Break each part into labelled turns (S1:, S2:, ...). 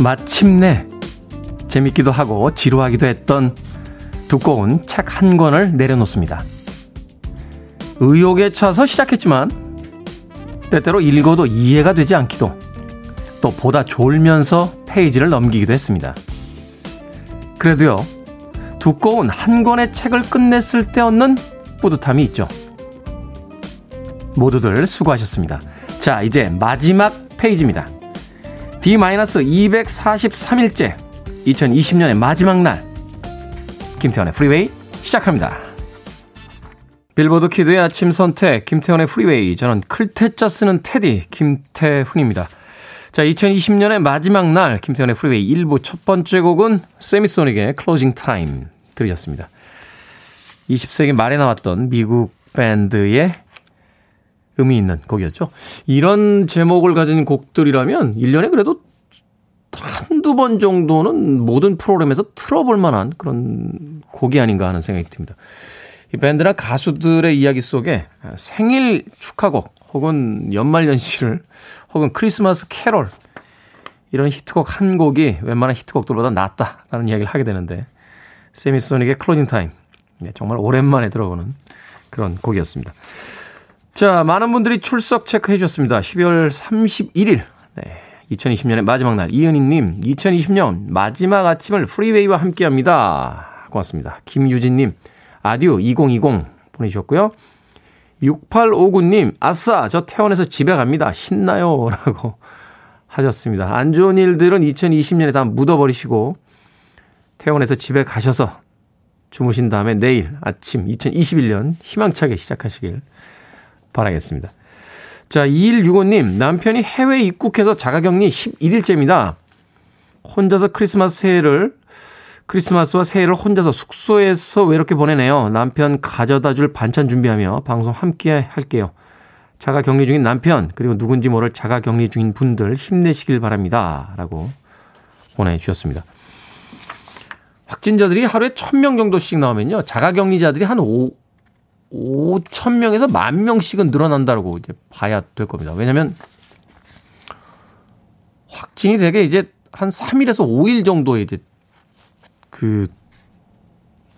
S1: 마침내 재밌기도 하고 지루하기도 했던 두꺼운 책 한 권을 내려놓습니다. 의욕에 차서 시작했지만 때때로 읽어도 이해가 되지 않기도 또 보다 졸면서 페이지를 넘기기도 했습니다. 그래도요, 두꺼운 한 권의 책을 끝냈을 때 얻는 뿌듯함이 있죠. 모두들 수고하셨습니다. 자, 이제 마지막 페이지입니다. D-243일째 2020년의 마지막 날 김태훈의 프리웨이 시작합니다. 빌보드 kid의 아침 선택 김태훈의 프리웨이 저는 클 태 자 쓰는 태디 김태훈입니다. 자 2020년의 마지막 날 김태훈의 프리웨이 1부 첫 번째 곡은 세미소닉의 Closing Time 들으셨습니다. 20세기 말에 나왔던 미국 밴드의 의미 있는 곡이었죠. 이런 제목을 가진 곡들이라면 1년에 그래도 한두 번 정도는 모든 프로그램에서 틀어볼 만한 그런 곡이 아닌가 하는 생각이 듭니다. 이 밴드나 가수들의 이야기 속에 생일 축하곡 혹은 연말연시를 혹은 크리스마스 캐롤 이런 히트곡 한 곡이 웬만한 히트곡들보다 낫다라는 이야기를 하게 되는데 세미소닉의 Closing Time 네, 정말 오랜만에 들어보는 그런 곡이었습니다. 자, 많은 분들이 출석 체크해 주셨습니다. 12월 31일. 네. 2020년의 마지막 날. 이은희님, 2020년 마지막 아침을 프리웨이와 함께 합니다. 고맙습니다. 김유진님, 아듀 2020 보내주셨고요. 6859님, 아싸, 저 퇴원해서 집에 갑니다. 신나요. 라고 하셨습니다. 안 좋은 일들은 2020년에 다 묻어버리시고, 퇴원해서 집에 가셔서 주무신 다음에 내일 아침 2021년 희망차게 시작하시길 바라겠습니다. 자, 2165님, 남편이 해외 입국해서 자가격리 11일째입니다. 혼자서 크리스마스 새해를, 크리스마스와 새해를 혼자서 숙소에서 외롭게 보내네요. 남편 가져다 줄 반찬 준비하며 방송 함께 할게요. 자가 격리 중인 남편, 그리고 누군지 모를 자가 격리 중인 분들 힘내시길 바랍니다. 라고 보내주셨습니다. 확진자들이 하루에 1000명 정도씩 나오면요. 자가 격리자들이 한 5, 5천 명에서 만 명씩은 늘어난다고 이제 봐야 될 겁니다. 왜냐하면 확진이 되게 이제 한 3일에서 5일 정도 이제 그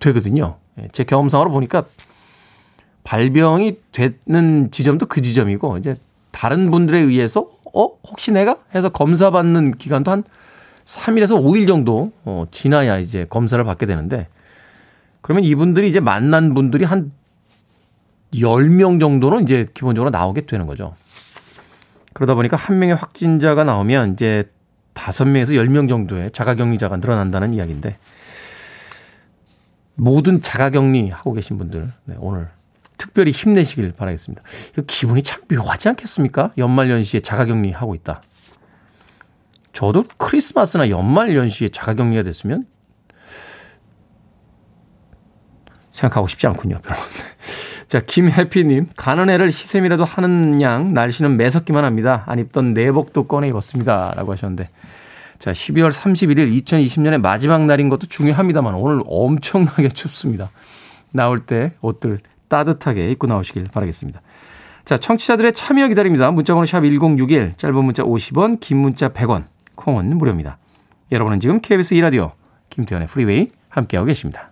S1: 되거든요. 예, 제 경험상으로 보니까 발병이 되는 지점도 그 지점이고 이제 다른 분들에 의해서 어 혹시 내가 해서 검사 받는 기간도 한 3일에서 5일 정도 어 지나야 이제 검사를 받게 되는데 그러면 이분들이 이제 만난 분들이 한 10명 정도는 이제 기본적으로 나오게 되는 거죠. 그러다 보니까 한 명의 확진자가 나오면 이제 5명에서 10명 정도의 자가격리자가 늘어난다는 이야기인데 모든 자가격리 하고 계신 분들 네, 오늘 특별히 힘내시길 바라겠습니다. 기분이 참 묘하지 않겠습니까? 연말 연시에 자가격리 하고 있다. 저도 크리스마스나 연말 연시에 자가격리가 됐으면 생각하고 싶지 않군요, 별로. 자, 김해피님, 가는 애를 시샘이라도 하는 양, 날씨는 매섭기만 합니다. 안 입던 내복도 꺼내 입었습니다. 라고 하셨는데. 자, 12월 31일 2020년의 마지막 날인 것도 중요합니다만 오늘 엄청나게 춥습니다. 나올 때 옷들 따뜻하게 입고 나오시길 바라겠습니다. 자, 청취자들의 참여 기다립니다. 문자번호 샵 1061, 짧은 문자 50원, 긴 문자 100원, 콩은 무료입니다. 여러분은 지금 KBS 2라디오 김태훈의 프리웨이 함께하고 계십니다.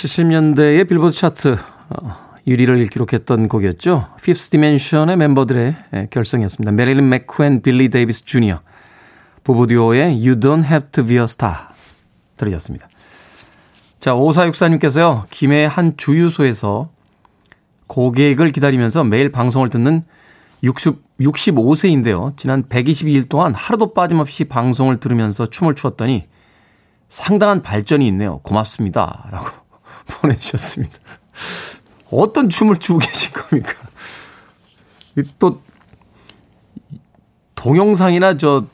S1: 70년대의 빌보드 차트 1위를 어, 기록했던 곡이었죠. Fifth Dimension의 멤버들의 예, 결성이었습니다. 메릴린 맥쿠 앤 빌리 데이비스 주니어 부부 듀오의 You Don't Have to Be a Star 들으셨습니다. 자, 5464님께서요. 김해 한 주유소에서 고객을 기다리면서 매일 방송을 듣는 60, 65세인데요. 지난 122일 동안 하루도 빠짐없이 방송을 들으면서 춤을 추었더니 상당한 발전이 있네요. 고맙습니다. 라고 보내주셨습니다. 어떤 춤을 추고 계신 겁니까? 또, 동영상이나 저,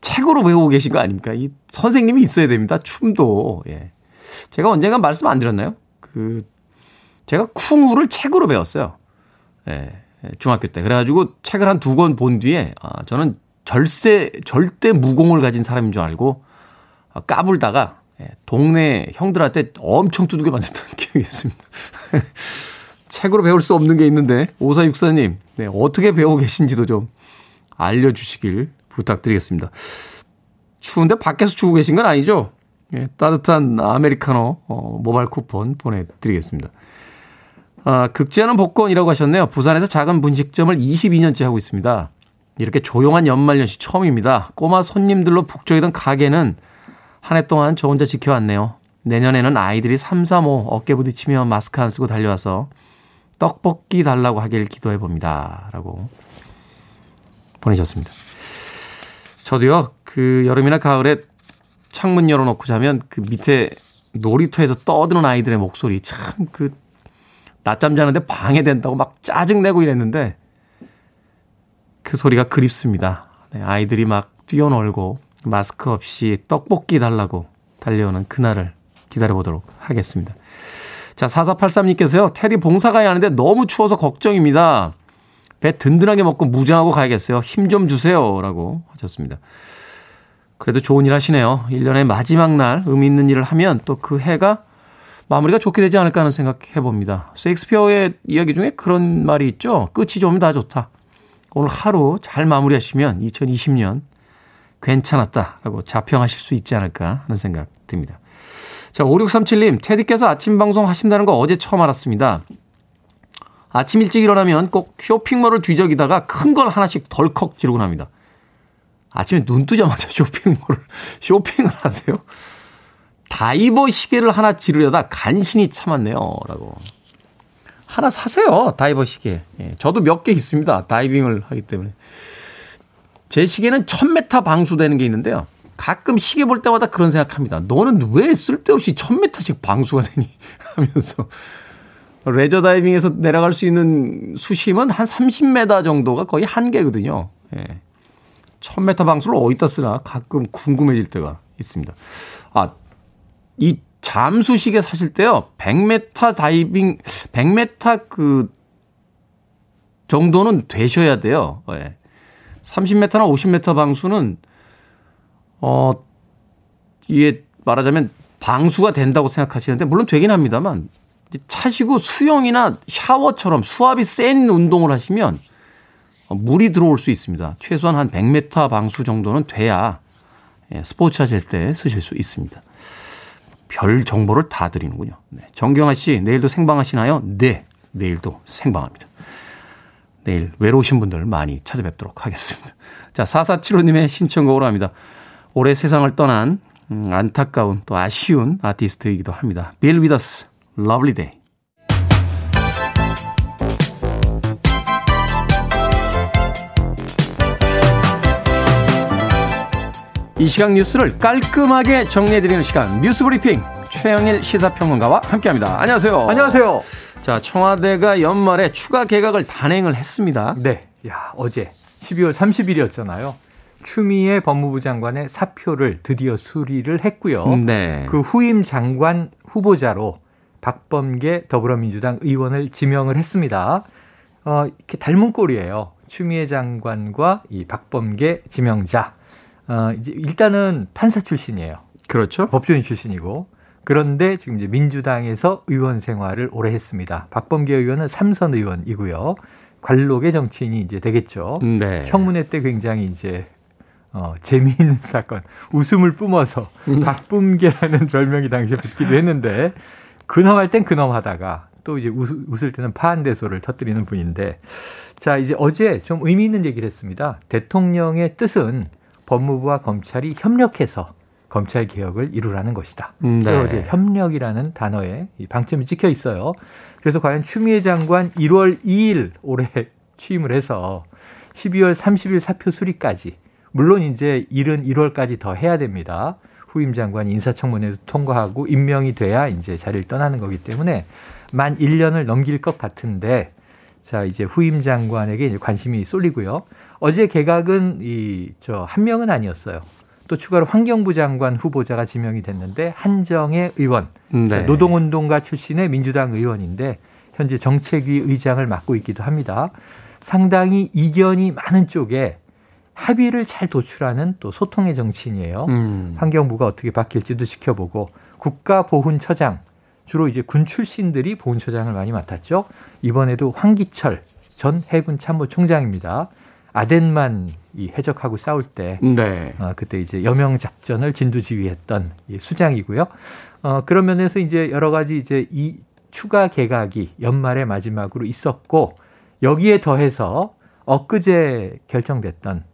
S1: 책으로 배우고 계신 거 아닙니까? 이 선생님이 있어야 됩니다. 춤도. 예. 제가 언젠가 말씀 안 드렸나요? 그, 제가 쿵우를 책으로 배웠어요. 예. 중학교 때. 그래가지고 책을 한 두 권 본 뒤에, 아, 저는 절세, 절대 무공을 가진 사람인 줄 알고, 아, 까불다가, 예, 동네 형들한테 엄청 두들겨 맞았던 기억이 있습니다. 책으로 배울 수 없는 게 있는데, 오사육사님, 네, 어떻게 배우고 계신지도 좀 알려주시길 부탁드리겠습니다. 추운데 밖에서 추고 계신 건 아니죠? 예, 따뜻한 아메리카노 어, 모바일 쿠폰 보내드리겠습니다. 아, 극지하는 복권이라고 하셨네요. 부산에서 작은 분식점을 22년째 하고 있습니다. 이렇게 조용한 연말연시 처음입니다. 꼬마 손님들로 북적이던 가게는 한 해 동안 저 혼자 지켜왔네요. 내년에는 아이들이 3, 3, 5 어깨 부딪히며 마스크 안 쓰고 달려와서 떡볶이 달라고 하길 기도해 봅니다. 라고 보내셨습니다. 저도요, 그 여름이나 가을에 창문 열어놓고 자면 그 밑에 놀이터에서 떠드는 아이들의 목소리 참 그 낮잠 자는데 방해된다고 막 짜증내고 이랬는데 그 소리가 그립습니다. 네, 아이들이 막 뛰어놀고 마스크 없이 떡볶이 달라고 달려오는 그날을 기다려보도록 하겠습니다. 자, 4483님께서요, 테디 봉사 가야 하는데 너무 추워서 걱정입니다. 배 든든하게 먹고 무장하고 가야겠어요. 힘 좀 주세요. 라고 하셨습니다. 그래도 좋은 일 하시네요. 1년의 마지막 날 의미 있는 일을 하면 또 그 해가 마무리가 좋게 되지 않을까 하는 생각 해 봅니다. 셰익스피어의 이야기 중에 그런 말이 있죠. 끝이 좋으면 다 좋다. 오늘 하루 잘 마무리하시면 2020년 괜찮았다라고 자평하실 수 있지 않을까 하는 생각 듭니다. 자, 5637님, 테디께서 아침 방송 하신다는 거 어제 처음 알았습니다. 아침 일찍 일어나면 꼭 쇼핑몰을 뒤적이다가 큰 걸 하나씩 덜컥 지르고 납니다. 아침에 눈 뜨자마자 쇼핑몰을 쇼핑을 하세요? 다이버 시계를 하나 지르려다 간신히 참았네요. 라고. 하나 사세요. 다이버 시계. 예, 저도 몇 개 있습니다. 다이빙을 하기 때문에. 제 시계는 1000m 방수되는 게 있는데요. 가끔 시계 볼 때마다 그런 생각합니다. 너는 왜 쓸데없이 1000m씩 방수가 되니? 하면서. 레저 다이빙에서 내려갈 수 있는 수심은 한 30m 정도가 거의 한계거든요. 예. 1000m 방수를 어디다 쓰나 가끔 궁금해질 때가 있습니다. 아, 이 잠수시계 사실 때요. 100m 다이빙, 100m 그 정도는 되셔야 돼요. 예. 30m나 50m 방수는 어 이게 말하자면 방수가 된다고 생각하시는데 물론 되긴 합니다만 차시고 수영이나 샤워처럼 수압이 센 운동을 하시면 물이 들어올 수 있습니다. 최소한 한 100m 방수 정도는 돼야 예, 스포츠 하실 때 쓰실 수 있습니다. 별 정보를 다 드리는군요. 네. 정경아 씨, 내일도 생방하시나요? 네, 내일도 생방합니다. 내일 외로우신 분들 많이 찾아뵙도록 하겠습니다. 자, 4475님의 신청곡으로 합니다. 올해 세상을 떠난 음, 안타까운 또 아쉬운 아티스트이기도 합니다. 빌 위더스, Lovely Day. 이 시각 뉴스를 깔끔하게 정리해드리는 시간 뉴스 브리핑 최영일 시사평론가와 함께합니다. 안녕하세요.
S2: 안녕하세요.
S1: 자 청와대가 연말에 추가 개각을 단행을 했습니다.
S2: 네, 야 어제 12월 30일이었잖아요. 추미애 법무부 장관의 사표를 드디어 수리를 했고요. 네. 그 후임 장관 후보자로 박범계 더불어민주당 의원을 지명을 했습니다. 어, 이렇게 닮은 꼴이에요. 추미애 장관과 이 박범계 지명자. 어, 이제 일단은 판사 출신이에요.
S1: 그렇죠.
S2: 법조인 출신이고. 그런데 지금 이제 민주당에서 의원 생활을 오래 했습니다. 박범계 의원은 삼선 의원이고요. 관록의 정치인이 이제 되겠죠. 네. 청문회 때 굉장히 이제 어, 재미있는 사건, 웃음을 뿜어서 음. 박범계라는 별명이 당시에 붙기도 했는데 근엄할 땐 근엄하다가 또 이제 웃, 웃을 때는 파한대소를 터뜨리는 분인데 자 이제 어제 좀 의미 있는 얘기를 했습니다. 대통령의 뜻은 법무부와 검찰이 협력해서 검찰 개혁을 이루라는 것이다. 음, 네. 어제 협력이라는 단어에 이 방점이 찍혀 있어요. 그래서 과연 추미애 장관 1월 2일 올해 취임을 해서 12월 30일 사표 수리까지 물론 이제 일은 1월까지 더 해야 됩니다. 후임 장관이 인사청문회도 통과하고 임명이 돼야 이제 자리를 떠나는 거기 때문에 만 1년을 넘길 것 같은데 자, 이제 후임 장관에게 이제 관심이 쏠리고요. 어제 개각은 이 저 한 명은 아니었어요. 또 추가로 환경부 장관 후보자가 지명이 됐는데 한정혜 의원, 네. 노동운동가 출신의 민주당 의원인데 현재 정책위 의장을 맡고 있기도 합니다. 상당히 이견이 많은 쪽에 합의를 잘 도출하는 또 소통의 정치인이에요. 음. 환경부가 어떻게 바뀔지도 지켜보고 국가보훈처장 주로 이제 군 출신들이 보훈처장을 많이 맡았죠. 이번에도 황기철 전 해군 참모총장입니다. 아덴만 이 해적하고 싸울 때 네. 어, 그때 이제 여명 작전을 진두지휘했던 이 수장이고요. 어, 그런 면에서 이제 여러 가지 이제 이 추가 개각이 연말의 마지막으로 있었고 여기에 더해서 엊그제 결정됐던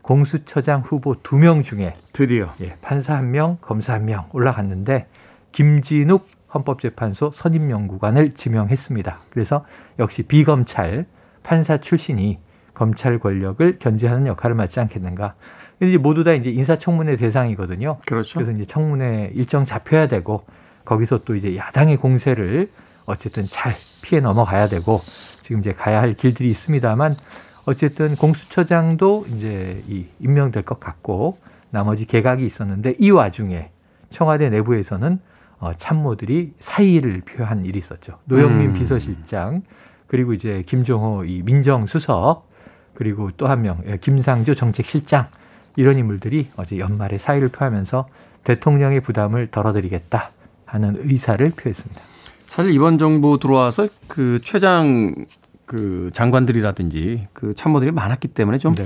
S2: 공수처장 후보 두 명 중에
S1: 드디어
S2: 예, 판사 한 명, 검사 한 명 올라갔는데 김진욱 헌법재판소 선임연구관을 지명했습니다. 그래서 역시 비검찰 판사 출신이 검찰 권력을 견제하는 역할을 맡지 않겠는가. 근데 이제 모두 다 이제 인사청문회 대상이거든요.
S1: 그렇죠.
S2: 그래서 이제 청문회 일정 잡혀야 되고 거기서 또 이제 야당의 공세를 어쨌든 잘 피해 넘어가야 되고 지금 이제 가야 할 길들이 있습니다만 어쨌든 공수처장도 이제 이 임명될 것 같고 나머지 개각이 있었는데 이 와중에 청와대 내부에서는 어, 참모들이 사의를 표한 일이 있었죠. 노영민 음. 비서실장 그리고 이제 김종호 이 민정수석 그리고 또 한 명 김상조 정책실장 이런 인물들이 어제 연말에 사의를 표하면서 대통령의 부담을 덜어드리겠다 하는 의사를 표했습니다.
S1: 사실 이번 정부 들어와서 그 최장 그 장관들이라든지 그 참모들이 많았기 때문에 좀 네.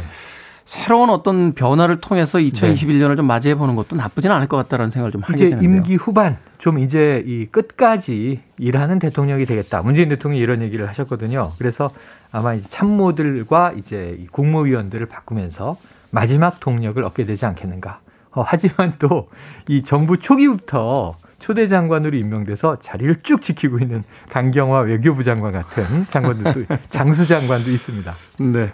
S1: 새로운 어떤 변화를 통해서 2021년을 네. 좀 맞이해 보는 것도 나쁘지는 않을 것 같다라는 생각을 좀 하게 되는데요.
S2: 이제 임기 후반 좀 이제 이 끝까지 일하는 대통령이 되겠다. 문재인 대통령이 이런 얘기를 하셨거든요. 그래서 아마 이제 참모들과 이제 이 국무위원들을 바꾸면서 마지막 동력을 얻게 되지 않겠는가. 어, 하지만 또 이 정부 초기부터 초대 장관으로 임명돼서 자리를 쭉 지키고 있는 강경화 외교부 장관 같은 장관들도 장수 장관도 있습니다.
S1: 네.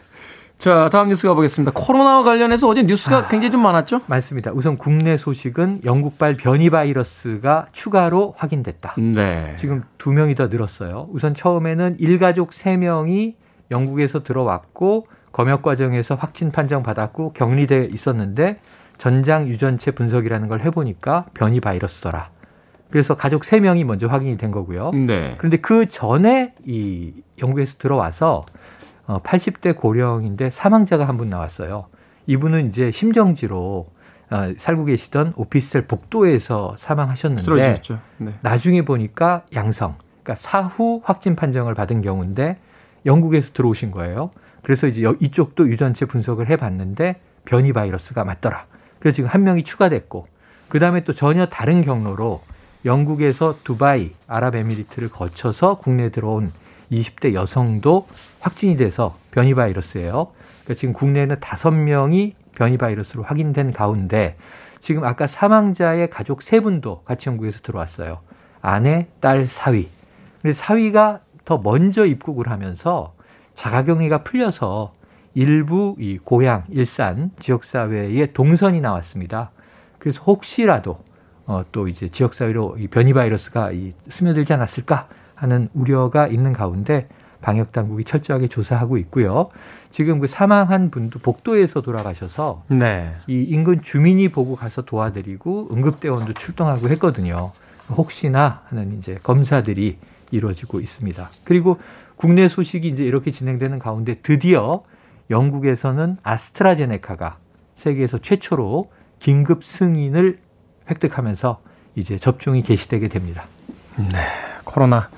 S1: 자, 다음 뉴스 가보겠습니다. 코로나와 관련해서 어제 뉴스가 아, 굉장히 좀 많았죠?
S2: 많습니다. 우선 국내 소식은 영국발 변이 바이러스가 추가로 확인됐다. 네. 지금 두 명이 더 늘었어요. 우선 처음에는 일가족 세 명이 영국에서 들어왔고 검역 과정에서 확진 판정 받았고 격리돼 있었는데 전장 유전체 분석이라는 걸 해보니까 변이 바이러스더라. 그래서 가족 세명이 먼저 확인이 된 거고요. 네. 그런데 그 전에 이 영국에서 들어와서 80대 어, 고령인데 사망자가 한 분 나왔어요. 이분은 이제 심정지로 어, 살고 계시던 오피스텔 복도에서 사망하셨는데 네. 나중에 보니까 양성, 그러니까 사후 확진 판정을 받은 경우인데 영국에서 들어오신 거예요. 그래서 이제 이쪽도 유전체 분석을 해봤는데 변이 바이러스가 맞더라. 그래서 지금 한 명이 추가됐고 그 다음에 또 전혀 다른 경로로 영국에서 두바이, 아랍에미리트를 거쳐서 국내에 들어온 20대 여성도 확진이 돼서 변이 바이러스예요. 그러니까 지금 국내에는 다섯 명이 변이 바이러스로 확인된 가운데 지금 아까 사망자의 가족 세 분도 같이 영국에서 들어왔어요. 아내, 딸, 사위. 근데 사위가 더 먼저 입국을 하면서 자가격리가 풀려서 일부 이 고향, 일산 지역사회에 동선이 나왔습니다. 그래서 혹시라도 어, 또 이제 지역사회로 이 변이 바이러스가 이 스며들지 않았을까 하는 우려가 있는 가운데 방역 당국이 철저하게 조사하고 있고요. 지금 그 사망한 분도 복도에서 돌아가셔서 네. 이 인근 주민이 보고 가서 도와드리고 응급대원도 출동하고 했거든요. 혹시나 하는 이제 검사들이 이루어지고 있습니다. 그리고 국내 소식이 이제 이렇게 진행되는 가운데 드디어 영국에서는 아스트라제네카가 세계에서 최초로 긴급 승인을 획득하면서 이제 접종이 개시되게 됩니다.
S1: 네. 코로나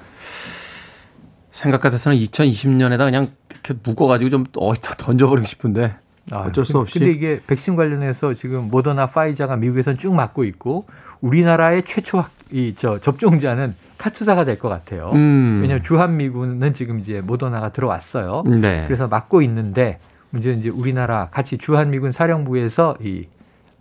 S1: 생각 같아서는 2020년에다 그냥 이렇게 묶어가지고 좀 어디다 던져버리고 싶은데 아, 어쩔 수 없이.
S2: 근데 이게 백신 관련해서 지금 모더나 파이자가 미국에서는 쭉 맞고 있고 우리나라의 최초 이 저 접종자는 카투사가 될 것 같아요. 음. 왜냐하면 주한 미군은 지금 이제 모더나가 들어왔어요. 네. 그래서 맞고 있는데 문제는 이제 우리나라 같이 주한 미군 사령부에서 이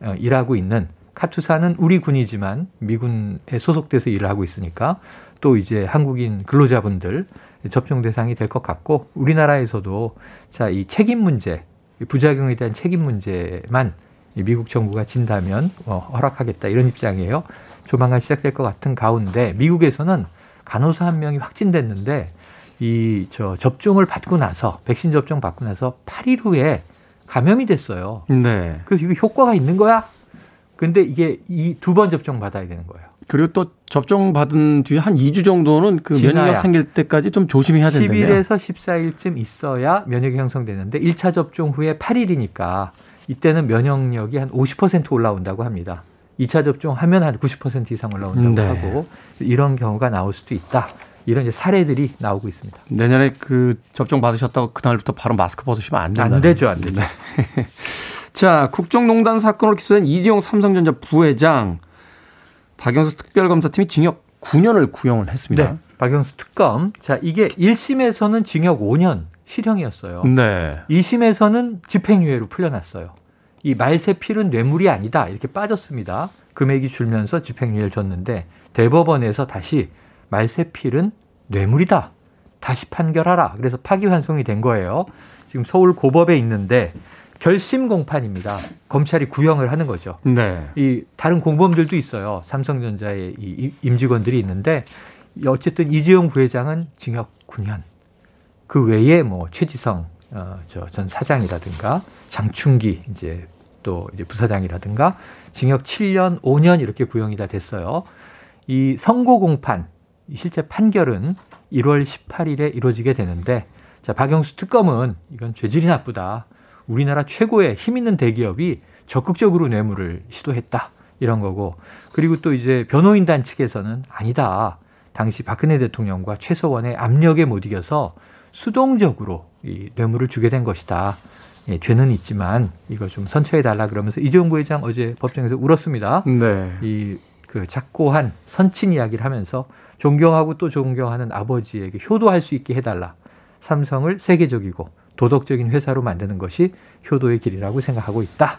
S2: 어, 일하고 있는 카투사는 우리 군이지만 미군에 소속돼서 일을 하고 있으니까 또 이제 한국인 근로자분들 접종 대상이 될 것 같고 우리나라에서도 자 이 책임 문제 부작용에 대한 책임 문제만 미국 정부가 진다면 어, 허락하겠다 이런 입장이에요. 조만간 시작될 것 같은 가운데 미국에서는 간호사 한 명이 확진됐는데 이 저 접종을 받고 나서 백신 접종 받고 나서 8일 후에 감염이 됐어요. 네. 그래서 이거 효과가 있는 거야? 근데 이게 이 두 번 접종 받아야 되는 거예요.
S1: 그리고 또 접종 받은 뒤에 한 2주 정도는 그 면역력 생길 때까지 좀 조심해야 된다요
S2: 10일에서 14일쯤 있어야 면역이 형성되는데 1차 접종 후에 8일이니까 이때는 면역력이 한 50% 올라온다고 합니다. 2차 접종하면 한 90% 이상 올라온다고 네. 하고 이런 경우가 나올 수도 있다. 이런 이제 사례들이 나오고 있습니다.
S1: 내년에 그 접종 받으셨다고 그날부터 바로 마스크 벗으시면 안 된다.
S2: 안 되죠, 안 되죠. 네.
S1: 자, 국정농단 사건으로 기소된 이재용 삼성전자 부회장 박영수 특별검사팀이 징역 9년을 구형을 했습니다.
S2: 네. 박영수 특검. 자, 이게 1심에서는 징역 5년 실형이었어요. 네. 2심에서는 집행유예로 풀려났어요. 이 말세필은 뇌물이 아니다. 이렇게 빠졌습니다. 금액이 줄면서 집행유예를 줬는데 대법원에서 다시 말세필은 뇌물이다. 다시 판결하라. 그래서 파기환송이 된 거예요. 지금 서울 고법에 있는데 결심 공판입니다. 검찰이 구형을 하는 거죠. 네. 이 다른 공범들도 있어요. 삼성전자의 이 임직원들이 있는데 어쨌든 이재용 부회장은 징역 9년. 그 외에 뭐 최지성 어, 저전 사장이라든가 장충기 이제 또 이제 부사장이라든가 징역 7년, 5년 이렇게 구형이 다 됐어요. 이 선고 공판 실제 판결은 1월 18일에 이루어지게 되는데 자 박영수 특검은 이건 죄질이 나쁘다. 우리나라 최고의 힘 있는 대기업이 적극적으로 뇌물을 시도했다. 이런 거고. 그리고 또 이제 변호인단 측에서는 아니다. 당시 박근혜 대통령과 최서원의 압력에 못 이겨서 수동적으로 이 뇌물을 주게 된 것이다. 예, 죄는 있지만 이거 좀 선처해 달라 그러면서 이재용 부회장 어제 법정에서 울었습니다. 네. 이그 작고한 선친 이야기를 하면서 존경하고 또 존경하는 아버지에게 효도할 수 있게 해달라. 삼성을 세계적이고 도덕적인 회사로 만드는 것이 효도의 길이라고 생각하고 있다.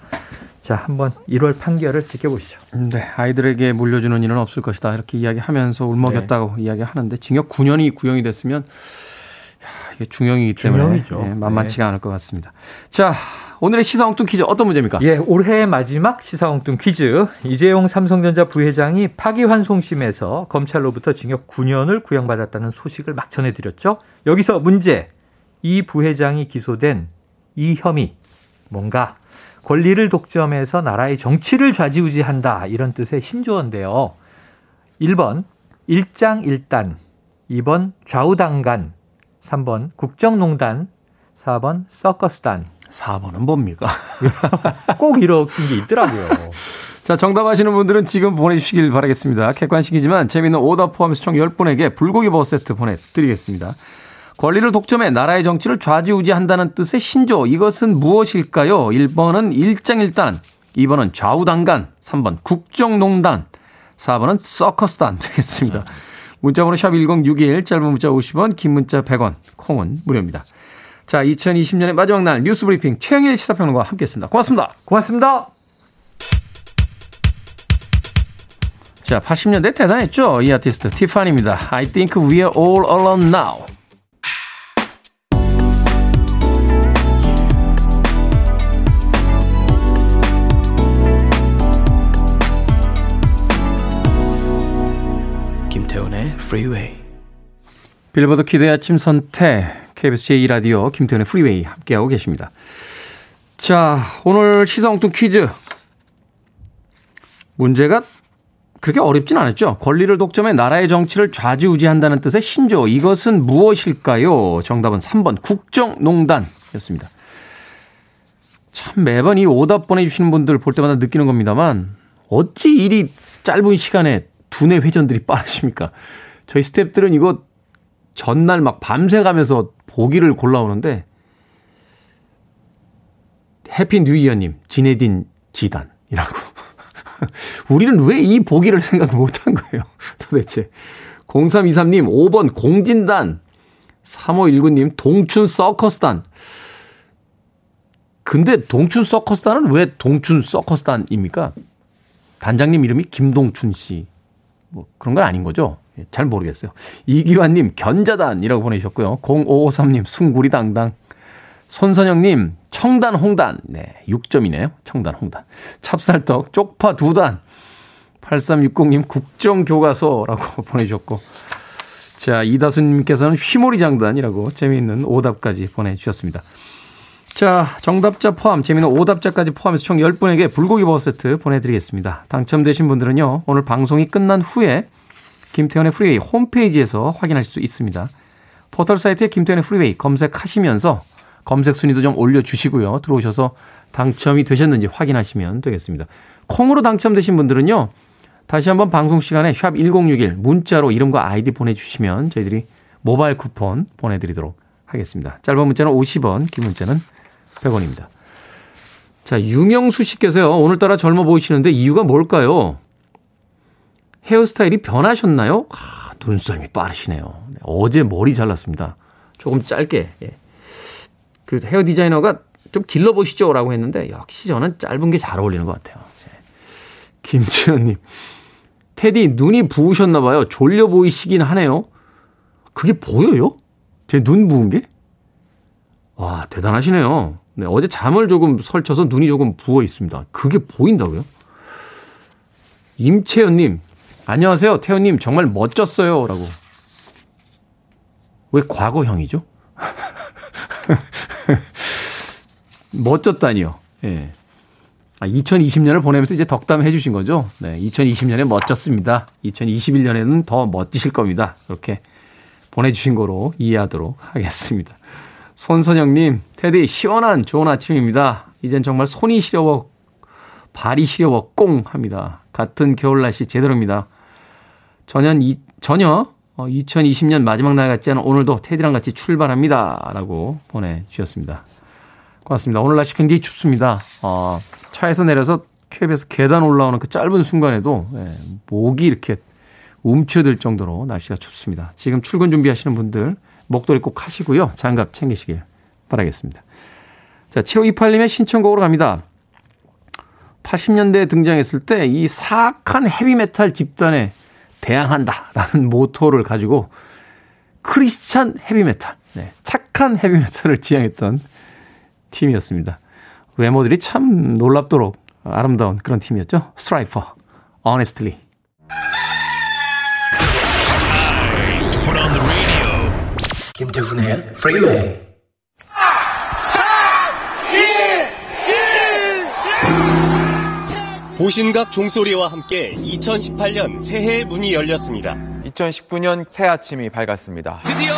S2: 자, 한번 1월 판결을 지켜보시죠.
S1: 네, 아이들에게 물려주는 일은 없을 것이다. 이렇게 이야기하면서 울먹였다고 네. 이야기하는데 징역 9년이 구형이 됐으면 야, 이게 중형이기 때문에 네, 만만치가 네. 않을 것 같습니다. 자, 오늘의 시사엉뚱 퀴즈 어떤 문제입니까?
S2: 예, 올해 마지막 시사엉뚱 퀴즈. 이재용 삼성전자 부회장이 파기환송심에서 검찰로부터 징역 9년을 구형받았다는 소식을 막 전해드렸죠. 여기서 문제. 이 부회장이 기소된 이 혐의 뭔가 권리를 독점해서 나라의 정치를 좌지우지한다 이런 뜻의 신조어인데요. 1번 일장일단, 2번 좌우당간, 3번 국정농단, 4번 서커스단.
S1: 4번은 뭡니까?
S2: 꼭 이런 게 있더라고요.
S1: 자, 정답 아시는 분들은 지금 보내주시길 바라겠습니다. 객관식이지만 재미있는 오답 포함해서 총 10분에게 불고기 버거 세트 보내드리겠습니다. 권리를 독점해 나라의 정치를 좌지우지한다는 뜻의 신조. 이것은 무엇일까요? 1번은 일장일단, 2번은 좌우당간, 3번 국정농단, 4번은 서커스단 되겠습니다. 문자번호 샵 1061, 짧은 문자 50원, 긴 문자 100원, 콩은 무료입니다. 자, 2020년의 마지막 날 뉴스 브리핑 최영일 시사평론가와 함께했습니다. 고맙습니다.
S2: 고맙습니다.
S1: 자, 80년대 대단했죠. 이 아티스트 티파니입니다. I think we're all alone now. 프리웨이 빌보드 kid의 아침 선택 KBS 제2라디오 김태훈의 프리웨이 함께하고 계십니다. 자 오늘 시사엉뚱 퀴즈 문제가 그렇게 어렵진 않았죠. 권리를 독점해 나라의 정치를 좌지우지한다는 뜻의 신조. 이것은 무엇일까요? 정답은 3번 국정농단이었습니다. 참 매번 이 오답 보내주시는 분들 볼 때마다 느끼는 겁니다만 어찌 이리 짧은 시간에 두뇌 회전들이 빠르십니까? 저희 스탭들은 이거 전날 막 밤새 가면서 보기를 골라오는데 Happy New Year님, 지네딘 지단이라고. 우리는 왜 이 보기를 생각 못한 거예요? 도대체. 0323님, 5번 공진단. 3519님, 동춘 서커스단. 근데 동춘 서커스단은 왜 동춘 서커스단입니까? 단장님 이름이 김동춘 씨. 뭐 그런 건 아닌 거죠? 예, 잘 모르겠어요. 이기환님, 견자단이라고 보내주셨고요. 0553님, 숭구리당당. 손선영님, 청단 홍단. 네, 6점이네요. 청단 홍단. 찹쌀떡 쪽파 두 단. 8360님 국정교과서라고 보내주셨고. 자, 이다순님께서는 휘몰이 장단이라고 재미있는 오답까지 보내주셨습니다. 자, 정답자 포함, 재미있는 오답자까지 포함해서 총 10분에게 불고기 버거 세트 보내드리겠습니다. 당첨되신 분들은요, 오늘 방송이 끝난 후에 김태훈의 프리웨이 홈페이지에서 확인할 수 있습니다. 포털 사이트에 김태훈의 프리웨이 검색하시면서 검색 순위도 좀 올려주시고요. 들어오셔서 당첨이 되셨는지 확인하시면 되겠습니다. 콩으로 당첨되신 분들은요, 다시 한번 방송 시간에 샵 1061 문자로 이름과 아이디 보내주시면 저희들이 모바일 쿠폰 보내드리도록 하겠습니다. 짧은 문자는 50원, 긴 문자는 100원입니다. 자, 유명수 씨께서요, 오늘따라 젊어 보이시는데 이유가 뭘까요? 헤어스타일이 변하셨나요? 아, 눈썰미 빠르시네요. 네, 어제 머리 잘랐습니다. 조금 짧게. 예. 그 헤어 디자이너가 좀 길러보시죠. 라고 했는데, 역시 저는 짧은 게 잘 어울리는 것 같아요. 예. 김지현님. 테디, 눈이 부으셨나봐요. 졸려 보이시긴 하네요. 그게 보여요? 제 눈 부은 게? 와, 대단하시네요. 네, 어제 잠을 조금 설쳐서 눈이 조금 부어 있습니다. 그게 보인다고요? 임채연님, 안녕하세요. 태연님, 정말 멋졌어요. 라고. 왜 과거형이죠? 멋졌다니요. 예. 아, 2020년을 보내면서 이제 덕담해 주신 거죠. 네. 2020년에 멋졌습니다. 2021년에는 더 멋지실 겁니다. 이렇게 보내주신 거로 이해하도록 하겠습니다. 손선영님, 테디, 시원한 좋은 아침입니다. 이젠 정말 손이 시려워, 발이 시려워 꽁 합니다. 같은 겨울 날씨 제대로입니다. 전혀, 이, 전혀 2020년 어, 마지막 날 같지 않은 오늘도 테디랑 같이 출발합니다. 라고 보내주셨습니다. 고맙습니다. 오늘 날씨 굉장히 춥습니다. 어, 차에서 내려서 KBS 계단 올라오는 그 짧은 순간에도 예, 목이 이렇게 움츠러들 정도로 날씨가 춥습니다. 지금 출근 준비하시는 분들 목도리 꼭 하시고요. 장갑 챙기시길 바라겠습니다. 자, 7528님의 신청곡으로 갑니다. 80년대에 등장했을 때 이 사악한 헤비메탈 집단에 대항한다라는 모토를 가지고 크리스찬 헤비메탈, 네, 착한 헤비메탈을 지향했던 팀이었습니다. 외모들이 참 놀랍도록 아름다운 그런 팀이었죠. 스트라이퍼, Honestly. 김태훈의 프리웨이
S3: 보신각 종소리와 함께 2018년 새해 문이 열렸습니다.
S4: 2019년 새 아침이 밝았습니다.
S5: 드디어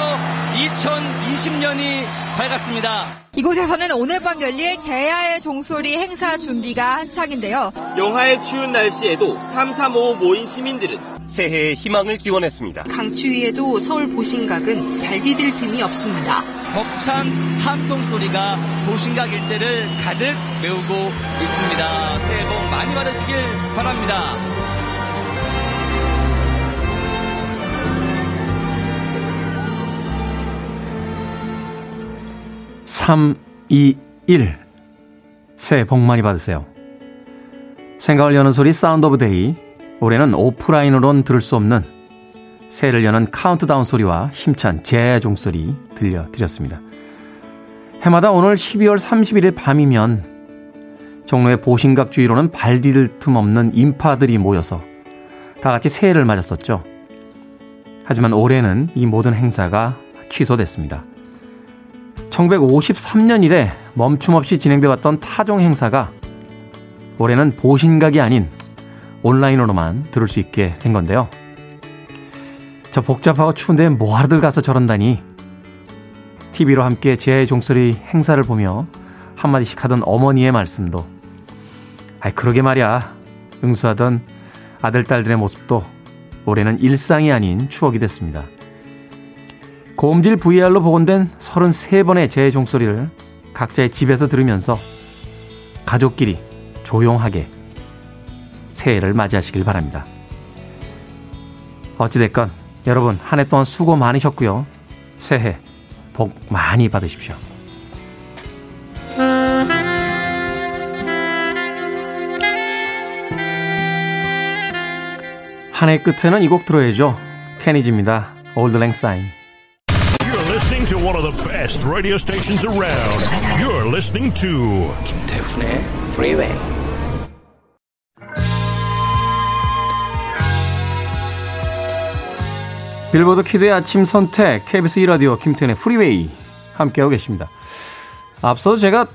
S5: 2020년이 밝았습니다.
S6: 이곳에서는 오늘 밤 열릴 제야의 종소리 행사 준비가 한창인데요.
S3: 영하의 추운 날씨에도 335 모인 시민들은 새해의 희망을 기원했습니다.
S7: 강추위에도 서울 보신각은 발 디딜 틈이 없습니다.
S5: 벅찬 함성 소리가 보신각 일대를 가득 메우고 있습니다. 새해 복 많이 받으시길 바랍니다.
S1: 삼, 이, 일. 새해 복 많이 받으세요. 생각을 여는 소리 Sound of Day 올해는 오프라인으론 들을 수 없는 새해를 여는 카운트다운 소리와 힘찬 제야 종 소리 들려드렸습니다. 해마다 오늘 12월 31일 밤이면 종로의 보신각 주위로는 발 디딜 틈 없는 인파들이 모여서 다 같이 새해를 맞았었죠. 하지만 올해는 이 모든 행사가 취소됐습니다. 1953년 이래 멈춤 없이 진행돼 왔던 타종 행사가 올해는 보신각이 아닌 온라인으로만 들을 수 있게 된 건데요. 저 복잡하고 추운데 뭐하러들 가서 저런다니. TV로 함께 제 종소리 행사를 보며 한마디씩 하던 어머니의 말씀도 아이 그러게 말이야. 응수하던 아들, 딸들의 모습도 올해는 일상이 아닌 추억이 됐습니다. 고음질 VR로 복원된 33번의 제 종소리를 각자의 집에서 들으면서 가족끼리 조용하게 새해를 맞이하시길 바랍니다. 어찌됐건 여러분 한 해 동안 수고 많으셨고요. 새해 복 많이 받으십시오. 한 해 끝에는 이 곡 들어야죠. 케니지입니다. Auld Lang Syne.
S8: To one of the best radio stations around. You're listening to
S1: 김태훈의 Freeway. 빌보드 kid의 아침 선택 KBS 2라디오 김태훈의 Freeway 함께하고 계십니다. 앞서 제가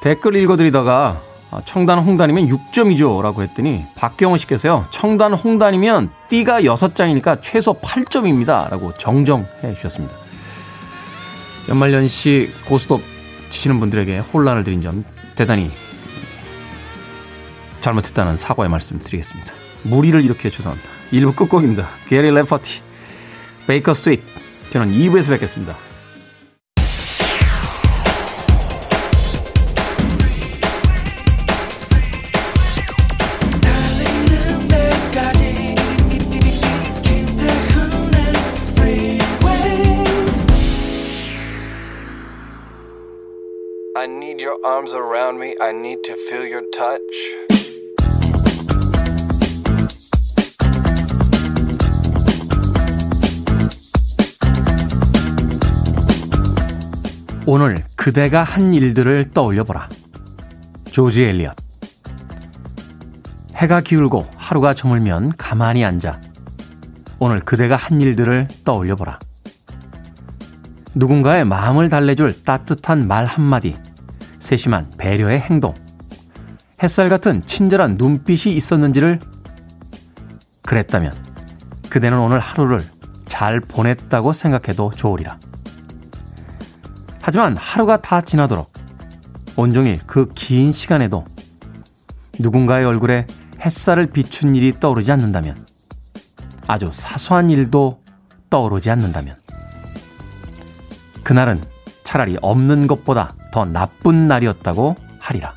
S1: 댓글 읽어드리다가 아, 청단 홍단이면 6점이죠 라고 했더니 박경호 씨께서요 청단 홍단이면 띠가 6장이니까 최소 8점입니다 라고 정정해 주셨습니다 연말연시 고스톱 치시는 분들에게 혼란을 드린 점 대단히 잘못했다는 사과의 말씀 드리겠습니다. 물의를 일으켜 죄송합니다. 1부 끝곡입니다. 게리 레퍼티 Baker Street 저는 2부에서 뵙겠습니다 arms around me. I need to feel your touch. 오늘 그대가 한 일들을 떠올려 보라. 조지 엘리엇. 해가 기울고 하루가 저물면 가만히 앉아. 오늘 그대가 한 일들을 떠올려 보라. 누군가의 마음을 달래줄 따뜻한 말 한마디. 세심한 배려의 행동, 햇살 같은 친절한 눈빛이 있었는지를 그랬다면 그대는 오늘 하루를 잘 보냈다고 생각해도 좋으리라. 하지만 하루가 다 지나도록 온종일 그 긴 시간에도 누군가의 얼굴에 햇살을 비춘 일이 떠오르지 않는다면 아주 사소한 일도 떠오르지 않는다면 그날은 차라리 없는 것보다 더 나쁜 날이었다고 하리라.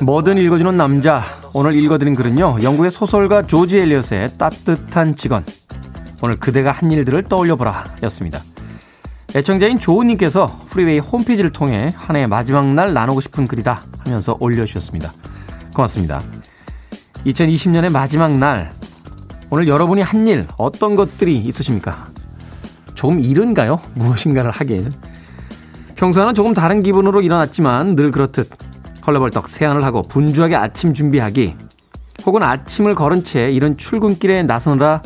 S1: 뭐든 읽어주는 남자. 오늘 읽어드린 글은요. 영국의 소설가 조지 엘리엇의 따뜻한 직원. 오늘 그대가 한 일들을 떠올려보라 였습니다. 애청자인 조우님께서 프리웨이 홈페이지를 통해 한 해의 마지막 날 나누고 싶은 글이다 하면서 올려주셨습니다. 고맙습니다. 2020년의 마지막 날, 오늘 여러분이 한 일 어떤 것들이 있으십니까? 조금 이른가요? 무엇인가를 하기에는. 평소와는 조금 다른 기분으로 일어났지만 늘 그렇듯 헐레벌떡 세안을 하고 분주하게 아침 준비하기 혹은 아침을 걸은 채 이런 출근길에 나서느라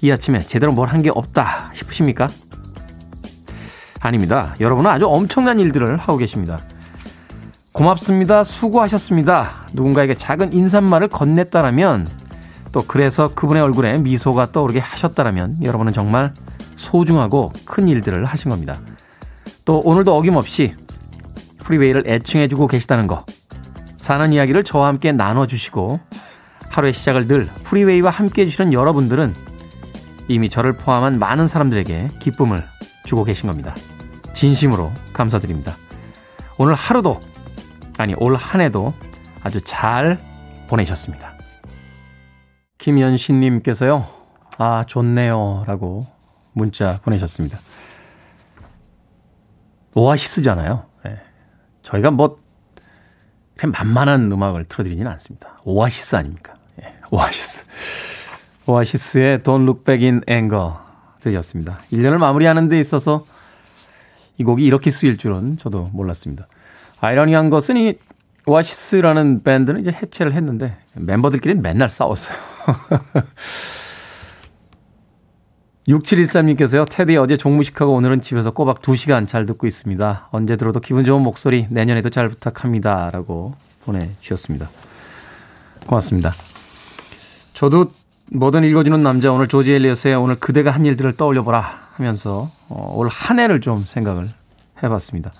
S1: 이 아침에 제대로 뭘 한 게 없다 싶으십니까? 아닙니다. 여러분은 아주 엄청난 일들을 하고 계십니다. 고맙습니다. 수고하셨습니다. 누군가에게 작은 인사말을 건넸다라면 또 그래서 그분의 얼굴에 미소가 떠오르게 하셨다라면 여러분은 정말 소중하고 큰 일들을 하신 겁니다. 또 오늘도 어김없이 프리웨이를 애청해주고 계시다는 거 사는 이야기를 저와 함께 나눠주시고 하루의 시작을 늘 프리웨이와 함께 해주시는 여러분들은 이미 저를 포함한 많은 사람들에게 기쁨을 주고 계신 겁니다. 진심으로 감사드립니다. 오늘 하루도 아니 올 한 해도 아주 잘 보내셨습니다. 김연신 님께서요. 아 좋네요 라고 문자 보내셨습니다. 오아시스잖아요. 네. 저희가 뭐 그냥 만만한 음악을 틀어드리지는 않습니다. 오아시스 아닙니까? 네. 오아시스. 오아시스의 Don't Look Back in Anger 들으셨습니다. 1년을 마무리하는 데 있어서 이 곡이 이렇게 쓰일 줄은 저도 몰랐습니다. 아이러니한 것은 이 오아시스라는 밴드는 이제 해체를 했는데 멤버들끼리 맨날 싸웠어요. 6713님께서요. 테디 어제 종무식하고 오늘은 집에서 꼬박 2시간 잘 듣고 있습니다. 언제 들어도 기분 좋은 목소리 내년에도 잘 부탁합니다. 라고 보내주셨습니다. 고맙습니다. 저도 뭐든 읽어주는 남자 오늘 조지 엘리엇의 오늘 그대가 한 일들을 떠올려보라 하면서 어, 올한 해를 좀 생각을 해봤습니다.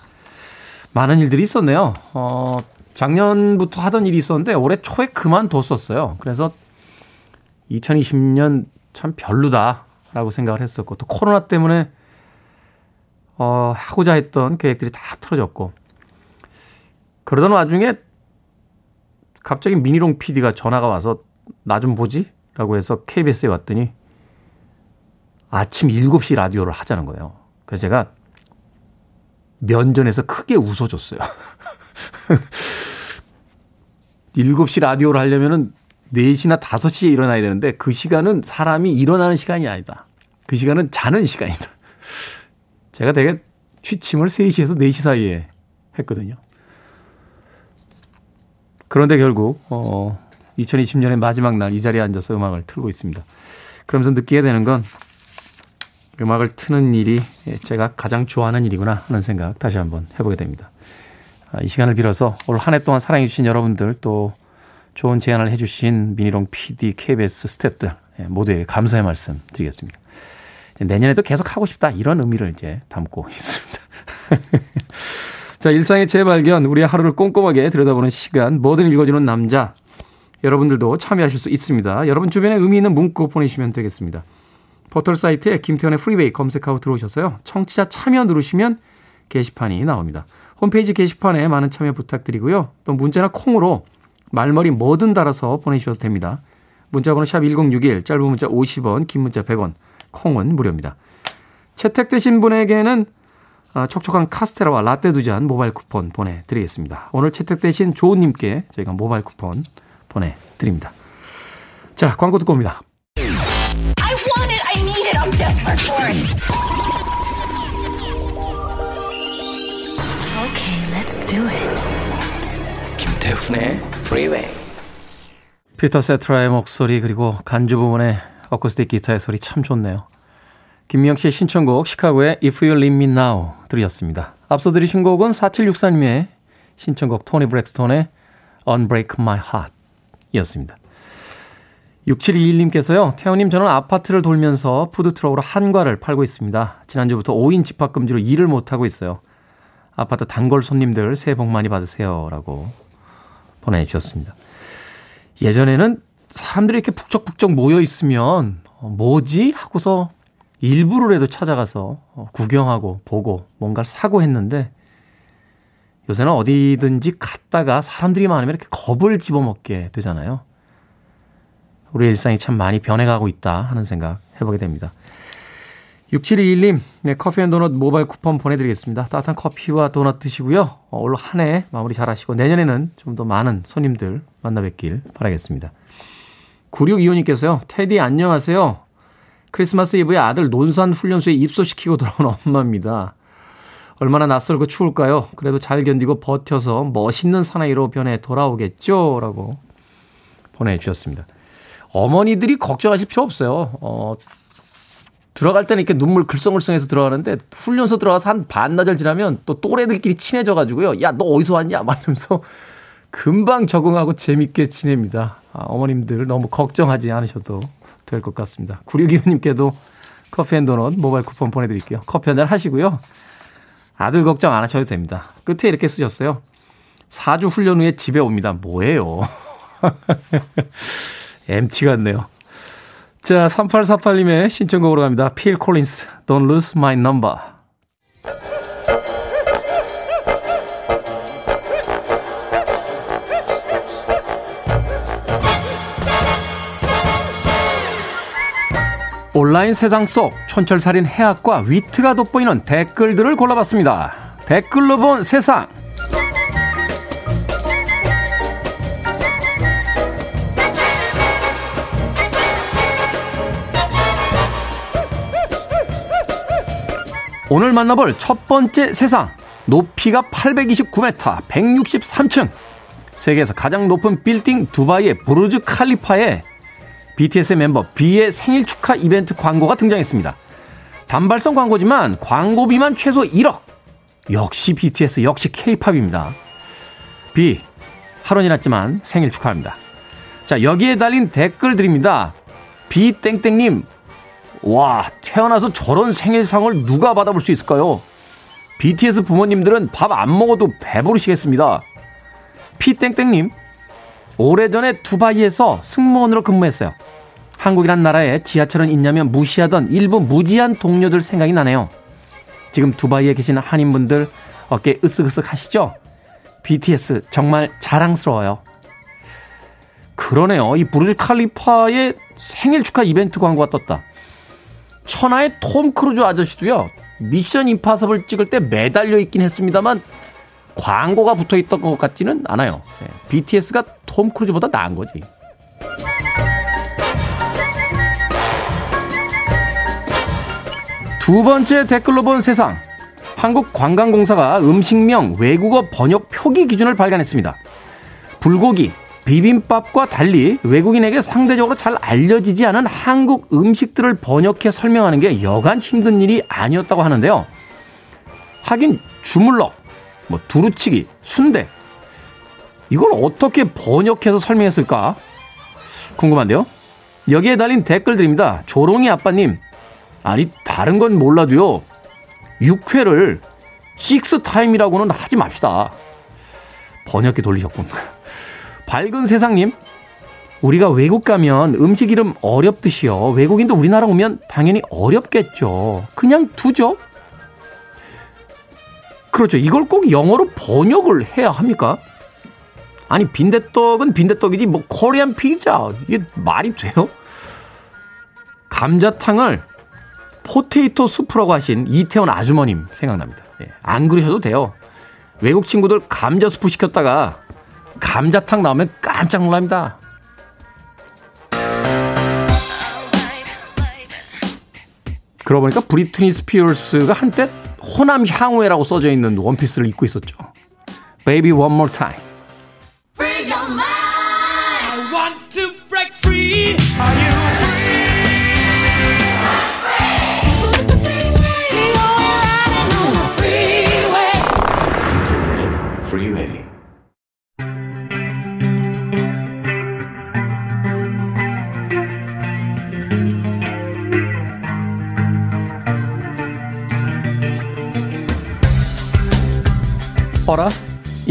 S1: 많은 일들이 있었네요. 어, 작년부터 하던 일이 있었는데 올해 초에 그만뒀었어요. 그래서 2020년 참 별로다라고 생각을 했었고 또 코로나 때문에 어, 하고자 했던 계획들이 다 틀어졌고 그러던 와중에 갑자기 미니롱 PD가 전화가 와서 나 좀 보지? 라고 해서 KBS에 왔더니 아침 7시 라디오를 하자는 거예요. 그래서 제가 면전에서 크게 웃어줬어요. 7시 라디오를 하려면은 4시나 5시에 일어나야 되는데 그 시간은 사람이 일어나는 시간이 아니다. 그 시간은 자는 시간이다. 제가 되게 취침을 3시에서 4시 사이에 했거든요. 그런데 결국 어 2020년의 마지막 날 이 자리에 앉아서 음악을 틀고 있습니다. 그러면서 느끼게 되는 건 음악을 트는 일이 제가 가장 좋아하는 일이구나 하는 생각 다시 한번 해보게 됩니다. 아, 이 시간을 빌어서 올 한 해 동안 사랑해주신 여러분들 또 좋은 제안을 해주신 미니롱 PD, KBS 스탭들 예, 모두에게 감사의 말씀 드리겠습니다. 내년에도 계속 하고 싶다 이런 의미를 이제 담고 있습니다. 자, 일상의 재발견, 우리의 하루를 꼼꼼하게 들여다보는 시간, 뭐든 읽어주는 남자. 여러분들도 참여하실 수 있습니다. 여러분 주변에 의미 있는 문구 보내주시면 되겠습니다. 포털 사이트에 김태훈의 프리웨이 검색하고 들어오셔서요. 청취자 참여 누르시면 게시판이 나옵니다. 홈페이지 게시판에 많은 참여 부탁드리고요. 또 문자나 콩으로 말머리 뭐든 달아서 보내주셔도 됩니다. 문자번호 샵 1061, 짧은 문자 50원, 긴 문자 100원, 콩은 무료입니다. 채택되신 분에게는 아, 촉촉한 카스테라와 라떼 두 잔 모바일 쿠폰 보내드리겠습니다. 오늘 채택되신 조은님께 저희가 모바일 쿠폰 보내드립니다. 자, 광고 듣고 옵니다. Okay, 김태훈의 프리웨이 피터 세테라의 목소리 그리고 간주 부분의 어쿠스틱 기타의 소리 참 좋네요. 김미영 씨의 신청곡 시카고의 If You Leave Me Now 들으셨습니다. 앞서 들으신 곡은 4764님의 신청곡 토니 브랙스톤의 Unbreak My Heart 이었습니다. 6721님께서요. 태호님 저는 아파트를 돌면서 푸드트럭으로 한과를 팔고 있습니다. 지난주부터 5인 집합금지로 일을 못하고 있어요. 아파트 단골 손님들 새해 복 많이 받으세요. 라고 보내주셨습니다. 예전에는 사람들이 이렇게 북적북적 모여 있으면 어, 뭐지? 하고서 일부러라도 찾아가서 어, 구경하고 보고 뭔가를 사고 했는데 요새는 어디든지 갔다가 사람들이 많으면 이렇게 겁을 집어먹게 되잖아요. 우리 일상이 참 많이 변해가고 있다 하는 생각 해보게 됩니다. 6721님, 네, 커피 and 도넛 모바일 쿠폰 보내드리겠습니다. 따뜻한 커피와 도넛 드시고요. 어, 올 한 해 마무리 잘 하시고 내년에는 좀 더 많은 손님들 만나 뵙길 바라겠습니다. 9625님께서요. 테디 안녕하세요. 크리스마스 이브에 아들 논산 훈련소에 입소시키고 돌아온 엄마입니다. 얼마나 낯설고 추울까요? 그래도 잘 견디고 버텨서 멋있는 사나이로 변해 돌아오겠죠? 라고 보내주셨습니다. 어머니들이 걱정하실 필요 없어요. 어, 들어갈 때는 이렇게 눈물 글썽글썽해서 들어가는데 훈련소 들어가서 한 반나절 지나면 또 또래들끼리 친해져 가지고요. 야, 너 어디서 왔냐? 막 이러면서 금방 적응하고 재밌게 지냅니다. 아, 어머님들 너무 걱정하지 않으셔도 될 것 같습니다. 9625님께도 커피 and 도넛 모바일 쿠폰 보내드릴게요. 커피 한 잔 하시고요. 아들 걱정 안 하셔도 됩니다. 끝에 이렇게 쓰셨어요. 4주 훈련 후에 집에 옵니다. 뭐예요? MT 같네요. 자, 3848님의 신청곡으로 갑니다. 필 콜린스, Don't Lose My Number. 온라인 세상 속 촌철살인 해학과 위트가 돋보이는 댓글들을 골라봤습니다. 댓글로 본 세상. 오늘 만나볼 첫 번째 세상. 높이가 829m, 163층. 세계에서 가장 높은 빌딩 두바이의 부르즈 칼리파에 BTS 멤버 B의 생일 축하 이벤트 광고가 등장했습니다. 단발성 광고지만 광고비만 최소 1억. 역시 BTS, 역시 K-팝입니다. B, 하루이 났지만 생일 축하합니다. 자, 여기에 달린 댓글들입니다. B 땡땡님, 와, 태어나서 저런 생일상을 누가 받아볼 수 있을까요? BTS 부모님들은 밥 안 먹어도 배부르시겠습니다. 피땡땡님, 오래전에 두바이에서 승무원으로 근무했어요. 한국이란 나라에 지하철은 있냐면 무시하던 일부 무지한 동료들 생각이 나네요. 지금 두바이에 계신 한인분들 어깨 으쓱으쓱 하시죠? BTS 정말 자랑스러워요. 그러네요. 이 부르즈 칼리파의 생일 축하 이벤트 광고가 떴다. 천하의 톰 크루즈 아저씨도요. Mission Impossible 찍을 때 매달려 있긴 했습니다만 광고가 붙어 있던 것 같지는 않아요. 네. BTS가 톰 크루즈보다 나은 거지. 두 번째 댓글로 본 세상. 한국관광공사가 음식명 외국어 번역 표기 기준을 발간했습니다. 불고기, 비빔밥과 달리 외국인에게 상대적으로 잘 알려지지 않은 한국 음식들을 번역해 설명하는 게 여간 힘든 일이 아니었다고 하는데요. 하긴 주물럭, 뭐 두루치기, 순대 이걸 어떻게 번역해서 설명했을까? 궁금한데요. 여기에 달린 댓글들입니다. 조롱이 아빠님, 아니 다른 건 몰라도요. 6회를 식스 타임이라고는 하지 맙시다. 번역기 돌리셨군. 밝은 세상님, 우리가 외국 가면 음식 이름 어렵듯이요. 외국인도 우리나라 오면 당연히 어렵겠죠. 그냥 두죠. 그렇죠. 이걸 꼭 영어로 번역을 해야 합니까? 아니, 빈대떡은 빈대떡이지, 뭐, Korean pizza. 이게 말이 돼요? 감자탕을 potato soup라고 하신 이태원 아주머님 생각납니다. 예, 안 그러셔도 돼요. 외국 친구들 감자 수프 시켰다가 감자탕 나오면 깜짝 놀랍니다. 그러고 보니까 브리트니 스피어스가 한때 호남 향후회라고 써져 있는 원피스를 입고 있었죠. Baby One More Time.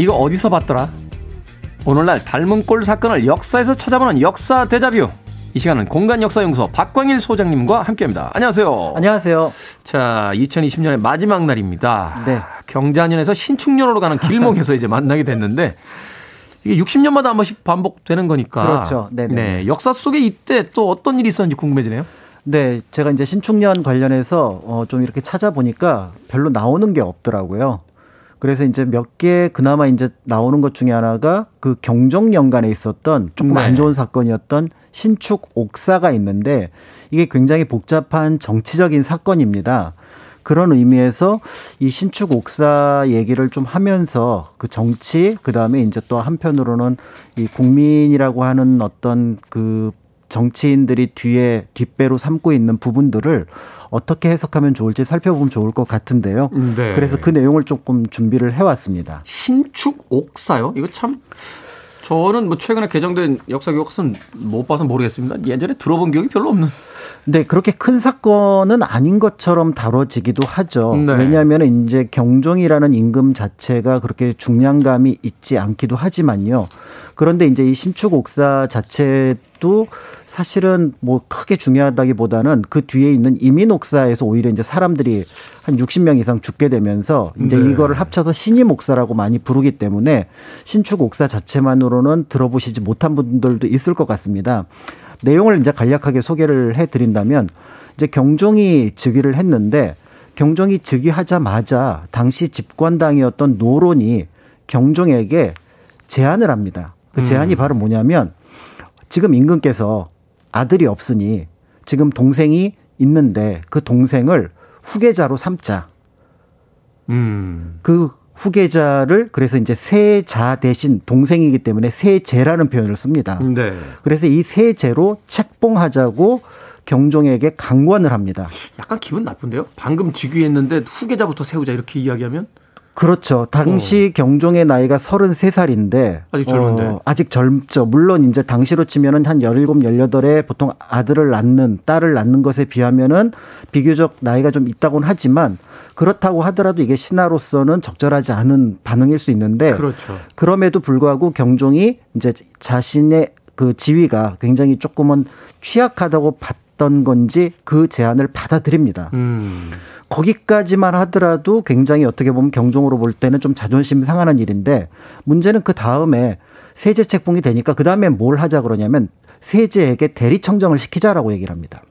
S1: 이거 어디서 봤더라? 오늘날 닮은 꼴 사건을 역사에서 찾아보는 역사 대자뷰. 이 시간은 공간 역사 연구소 박광일 소장님과 함께합니다. 안녕하세요.
S9: 안녕하세요.
S1: 자, 2020년의 마지막 날입니다. 네. 경자년에서 신축년으로 가는 길목에서 이제 만나게 됐는데 이게 60년마다 한 번씩 반복되는 거니까.
S9: 그렇죠. 네네. 네.
S1: 역사 속에 이때 또 어떤 일이 있었는지 궁금해지네요.
S9: 네, 제가 이제 신축년 관련해서 어, 좀 이렇게 찾아보니까 별로 나오는 게 없더라고요. 그래서 이제 몇 개 그나마 이제 나오는 것 중에 하나가 그 경정 연간에 있었던 조금 네. 안 좋은 사건이었던 신축 옥사가 있는데 이게 굉장히 복잡한 정치적인 사건입니다. 그런 의미에서 이 신축 옥사 얘기를 좀 하면서 그 정치 그다음에 이제 또 한편으로는 이 국민이라고 하는 어떤 그 정치인들이 뒤에 뒷배로 삼고 있는 부분들을 어떻게 해석하면 좋을지 살펴보면 좋을 것 같은데요. 네. 그래서 그 내용을 조금 준비를 해왔습니다.
S1: 신축 옥사요? 이거 참 저는 뭐 최근에 개정된 역사 교과서는 못 봐서 모르겠습니다. 예전에 들어본 기억이 별로 없는.
S9: 네, 그렇게 큰 사건은 아닌 것처럼 다뤄지기도 하죠. 네. 왜냐하면 이제 경종이라는 임금 자체가 그렇게 중량감이 있지 않기도 하지만요. 그런데 이제 이 신축 옥사 자체도 사실은 뭐 크게 중요하다기보다는 그 뒤에 있는 이민 옥사에서 오히려 이제 사람들이 한 60명 이상 죽게 되면서 이제 네. 이거를 합쳐서 신임 옥사라고 많이 부르기 때문에 신축 옥사 자체만으로는 들어보시지 못한 분들도 있을 것 같습니다. 내용을 이제 간략하게 소개를 해 드린다면 이제 경종이 즉위를 했는데 경종이 즉위하자마자 당시 집권당이었던 노론이 경종에게 제안을 합니다. 그 제안이 음. 바로 뭐냐면 지금 임금께서 아들이 없으니 지금 동생이 있는데 그 동생을 후계자로 삼자. 음. 그 후계자를 그래서 이제 세자 대신 동생이기 때문에 세제라는 표현을 씁니다. 네. 그래서 이 세제로 책봉하자고 경종에게 강권을 합니다.
S1: 약간 기분 나쁜데요? 방금 즉위했는데 후계자부터 세우자 이렇게 이야기하면?
S9: 그렇죠. 당시 어. 경종의 나이가 33살인데
S1: 아직 젊은데. 어,
S9: 아직 젊죠. 물론 이제 당시로 치면은 한 17, 18에 보통 아들을 낳는 딸을 낳는 것에 비하면은 비교적 나이가 좀 있다고는 하지만 그렇다고 하더라도 이게 신하로서는 적절하지 않은 반응일 수 있는데
S1: 그렇죠.
S9: 그럼에도 불구하고 경종이 이제 자신의 그 지위가 굉장히 조금은 취약하다고 봤던 건지 그 제안을 받아들입니다. 음. 거기까지만 하더라도 굉장히 어떻게 보면 경종으로 볼 때는 좀 자존심 상하는 일인데 문제는 그 다음에 세제 책봉이 되니까 그 다음에 뭘 하자 그러냐면 세제에게 대리 청정을 시키자라고 얘기를 합니다.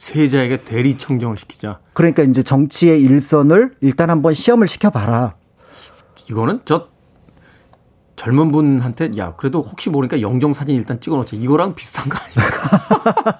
S1: 세자에게 대리 청정을 시키자.
S9: 그러니까 이제 정치의 일선을 일단 한번 시험을 시켜봐라.
S1: 이거는 저 젊은 분한테 야 그래도 혹시 모르니까 영정 사진 일단 찍어놓자 이거랑 비슷한 거 아닙니까?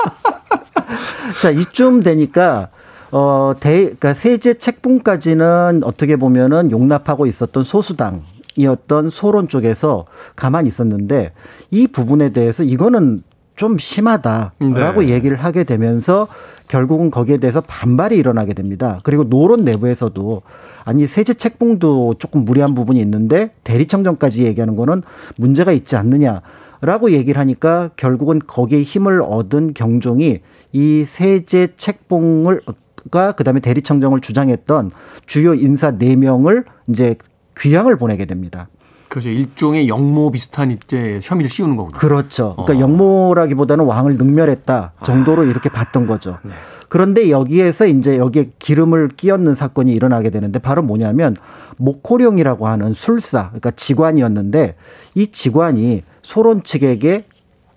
S9: 자 이쯤 되니까 어, 대, 그러니까 세제 책봉까지는 어떻게 보면은 용납하고 있었던 소수당 이었던 소론 쪽에서 가만히 있었는데 이 부분에 대해서 이거는 좀 심하다라고 네. 얘기를 하게 되면서 결국은 거기에 대해서 반발이 일어나게 됩니다. 그리고 노론 내부에서도 아니 세제 책봉도 조금 무리한 부분이 있는데 대리청정까지 얘기하는 거는 문제가 있지 않느냐 라고 얘기를 하니까 결국은 거기에 힘을 얻은 경종이 이 세제 책봉을 가 그다음에 대리청정을 주장했던 주요 인사 4명을 이제 귀향을 보내게 됩니다.
S1: 그렇죠. 일종의 영모 비슷한 이제 혐의를 씌우는 거군요.
S9: 그렇죠. 그러니까 어. 영모라기보다는 왕을 능멸했다 정도로 아. 이렇게 봤던 거죠. 네. 그런데 여기에서 이제 여기에 기름을 끼얹는 사건이 일어나게 되는데 바로 뭐냐면 목호령이라고 하는 술사, 그러니까 직관이었는데 이 직관이 소론 측에게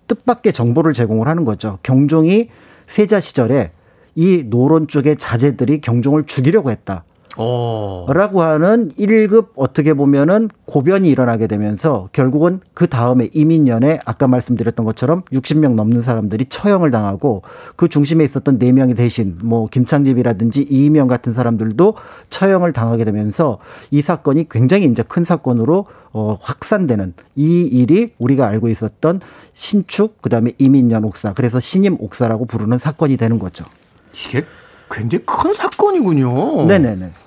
S9: 뜻밖의 정보를 제공을 하는 거죠. 경종이 세자 시절에 이 노론 쪽의 자제들이 경종을 죽이려고 했다. 오. 라고 하는 1급 어떻게 보면은 고변이 일어나게 되면서 결국은 그 다음에 이민년에 아까 말씀드렸던 것처럼 60명 넘는 사람들이 처형을 당하고 그 중심에 있었던 4명이 대신 뭐 김창집이라든지 이명 같은 사람들도 처형을 당하게 되면서 이 사건이 굉장히 이제 큰 사건으로 어, 확산되는 이 일이 우리가 알고 있었던 신축 그다음에 이민년 옥사 그래서 신임 옥사라고 부르는 사건이 되는 거죠.
S1: 이게 굉장히 큰 사건이군요.
S9: 네네네.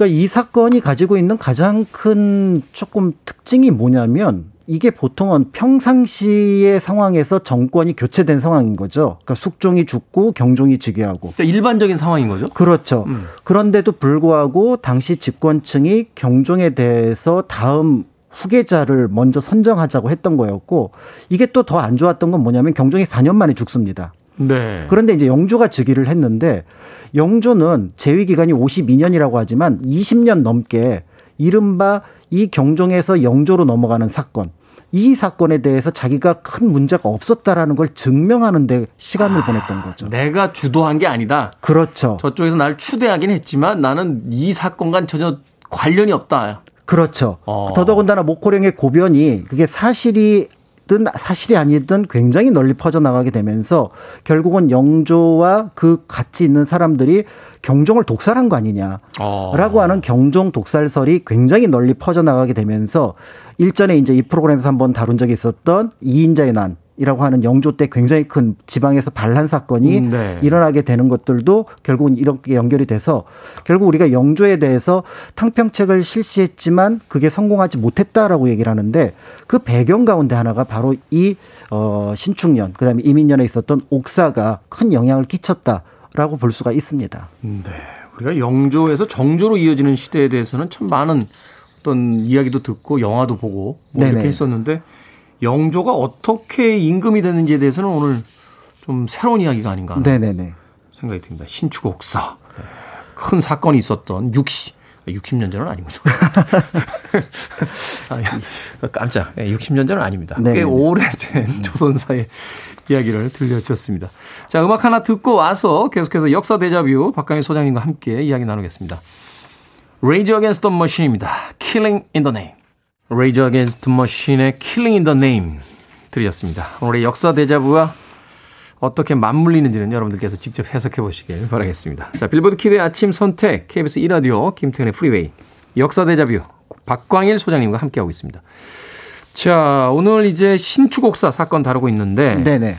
S9: 그러니까 이 사건이 가지고 있는 가장 큰 조금 특징이 뭐냐면 이게 보통은 평상시의 상황에서 정권이 교체된 상황인 거죠. 그러니까 숙종이 죽고 경종이 즉위하고.
S1: 그러니까 일반적인 상황인 거죠.
S9: 그렇죠. 음. 그런데도 불구하고 당시 집권층이 경종에 대해서 다음 후계자를 먼저 선정하자고 했던 거였고 이게 또 더 안 좋았던 건 뭐냐면 경종이 4년 만에 죽습니다. 네. 그런데 이제 영조가 즉위를 했는데 영조는 재위 기간이 52년이라고 하지만 20년 넘게 이른바 이 경종에서 영조로 넘어가는 사건 이 사건에 대해서 자기가 큰 문제가 없었다라는 걸 증명하는 데 시간을 아, 보냈던 거죠.
S1: 내가 주도한 게 아니다.
S9: 그렇죠.
S1: 저쪽에서 날 추대하긴 했지만 나는 이 사건과 전혀 관련이 없다.
S9: 그렇죠. 어. 더더군다나 목호령의 고변이 그게 사실이 든 사실이 아니든 굉장히 널리 퍼져나가게 되면서 결국은 영조와 그 같이 있는 사람들이 경종을 독살한 거 아니냐라고 어. 하는 경종 독살설이 굉장히 널리 퍼져나가게 되면서 일전에 이제 이 프로그램에서 한번 다룬 적이 있었던 이인자의 난 이라고 하는 영조 때 굉장히 큰 지방에서 반란 사건이 음, 네. 일어나게 되는 것들도 결국은 이렇게 연결이 돼서 결국 우리가 영조에 대해서 탕평책을 실시했지만 그게 성공하지 못했다라고 얘기를 하는데 그 배경 가운데 하나가 바로 이 어, 신축년 그다음에 이민년에 있었던 옥사가 큰 영향을 끼쳤다라고 볼 수가 있습니다.
S1: 음, 네. 우리가 영조에서 정조로 이어지는 시대에 대해서는 참 많은 어떤 이야기도 듣고 영화도 보고 뭐 이렇게 했었는데 영조가 어떻게 임금이 됐는지에 대해서는 오늘 좀 새로운 이야기가 아닌가 네네네. 생각이 듭니다. 신축옥사. 네. 큰 사건이 있었던 60, 60년 전은 아니군요. 깜짝. 60년 전은 아닙니다. 네네네. 꽤 오래된 음. 조선사의 이야기를 들려주셨습니다. 자, 음악 하나 듣고 와서 계속해서 역사 대자뷰 박강일 소장님과 함께 이야기 나누겠습니다. Against the Machine입니다. Killing in the Name. Against the Machine의 Killing in the Name 들으셨습니다. 오늘의 역사 데자뷰와 어떻게 맞물리는지는 여러분들께서 직접 해석해 보시길 바라겠습니다. 자, 빌보드 키드의 아침 선택, KBS 1라디오, 김태현의 프리웨이, 역사 데자뷰, 박광일 소장님과 함께하고 있습니다. 자, 오늘 이제 신축옥사 사건 다루고 있는데, 네네.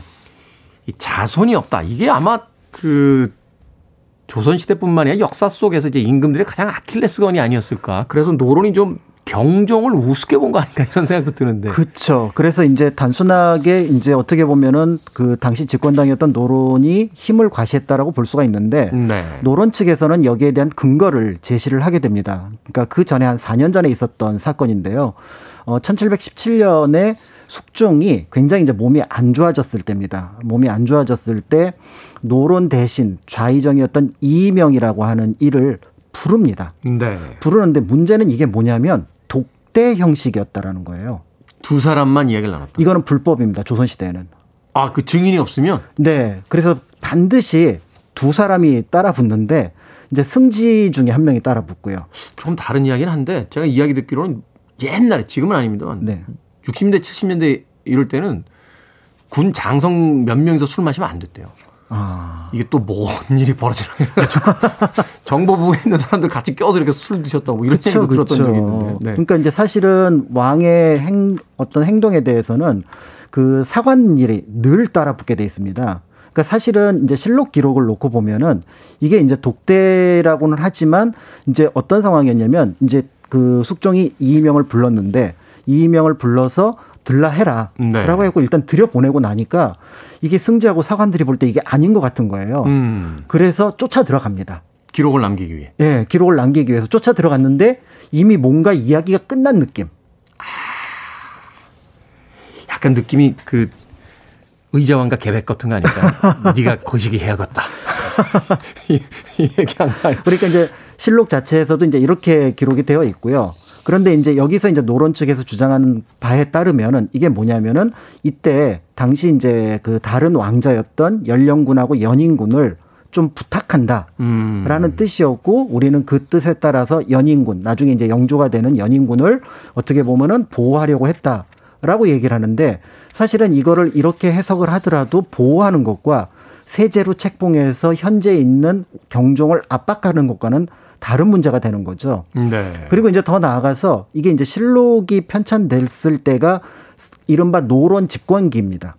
S1: 이 자손이 없다. 이게 아마 그 조선시대뿐만 아니라 역사 속에서 이제 임금들의 가장 아킬레스건이 아니었을까. 그래서 노론이 좀 경종을 우습게 본 거 아닌가 이런 생각도 드는데.
S9: 그렇죠. 그래서 이제 단순하게 이제 어떻게 보면은 그 당시 집권당이었던 노론이 힘을 과시했다라고 볼 수가 있는데 네. 노론 측에서는 여기에 대한 근거를 제시를 하게 됩니다. 그러니까 그 전에 한 4년 전에 있었던 사건인데요. 어 1717년에 숙종이 굉장히 이제 몸이 안 좋아졌을 때입니다. 몸이 안 좋아졌을 때 노론 대신 좌의정이었던 이이명이라고 하는 이를 부릅니다. 네. 부르는데 문제는 이게 뭐냐면 독대 형식이었다라는 거예요.
S1: 두 사람만 이야기를 나눴다.
S9: 이거는 불법입니다. 조선 시대에는.
S1: 아, 그 증인이 없으면?
S9: 네. 그래서 반드시 두 사람이 따라 붙는데 이제 승지 중에 한 명이 따라 붙고요.
S1: 좀 다른 이야기는 한데 제가 이야기 듣기로는 옛날에 지금은 아닙니다. 네. 60년대 70년대 이럴 때는 군 장성 몇 명이서 술 마시면 안 됐대요. 아. 이게 또 뭔 일이 벌어지나 정보부에 있는 사람들 같이 껴서 이렇게 술 드셨다고 뭐 이런 그쵸, 얘기도 들었던 그쵸. 적이 있는데. 네.
S9: 그러니까 이제 사실은 왕의 행 어떤 행동에 대해서는 그 사관일이 늘 따라붙게 돼 있습니다. 그러니까 사실은 이제 실록 기록을 놓고 보면은 이게 이제 독대라고는 하지만 이제 어떤 상황이었냐면 이제 그 숙종이 이명을 불렀는데 이명을 불러서 들라 해라. 네. 라고 했고 일단 들여보내고 나니까 이게 승지하고 사관들이 볼 때 이게 아닌 것 같은 거예요. 음. 그래서 쫓아 들어갑니다.
S1: 기록을 남기기 위해.
S9: 예, 네, 기록을 남기기 위해서 쫓아 들어갔는데 이미 뭔가 이야기가 끝난 느낌. 아,
S1: 약간 느낌이 그 의자왕과 계백 같은 거 아닐까? 네가 거시기 해야겠다. 이, 이 얘기한 거
S9: 그러니까 이제 실록 자체에서도 이제 이렇게 기록이 되어 있고요. 그런데 이제 여기서 이제 노론 측에서 주장하는 바에 따르면은 이게 뭐냐면은 이때 당시 이제 그 다른 왕자였던 연령군하고 연인군을 좀 부탁한다라는 음. 뜻이었고 우리는 그 뜻에 따라서 연인군 나중에 이제 영조가 되는 연인군을 어떻게 보면은 보호하려고 했다라고 얘기를 하는데 사실은 이거를 이렇게 해석을 하더라도 보호하는 것과 세제로 책봉해서 현재 있는 경종을 압박하는 것과는 다른 문제가 되는 거죠. 네. 그리고 이제 더 나아가서 이게 이제 실록이 편찬됐을 때가 이른바 노론 집권기입니다.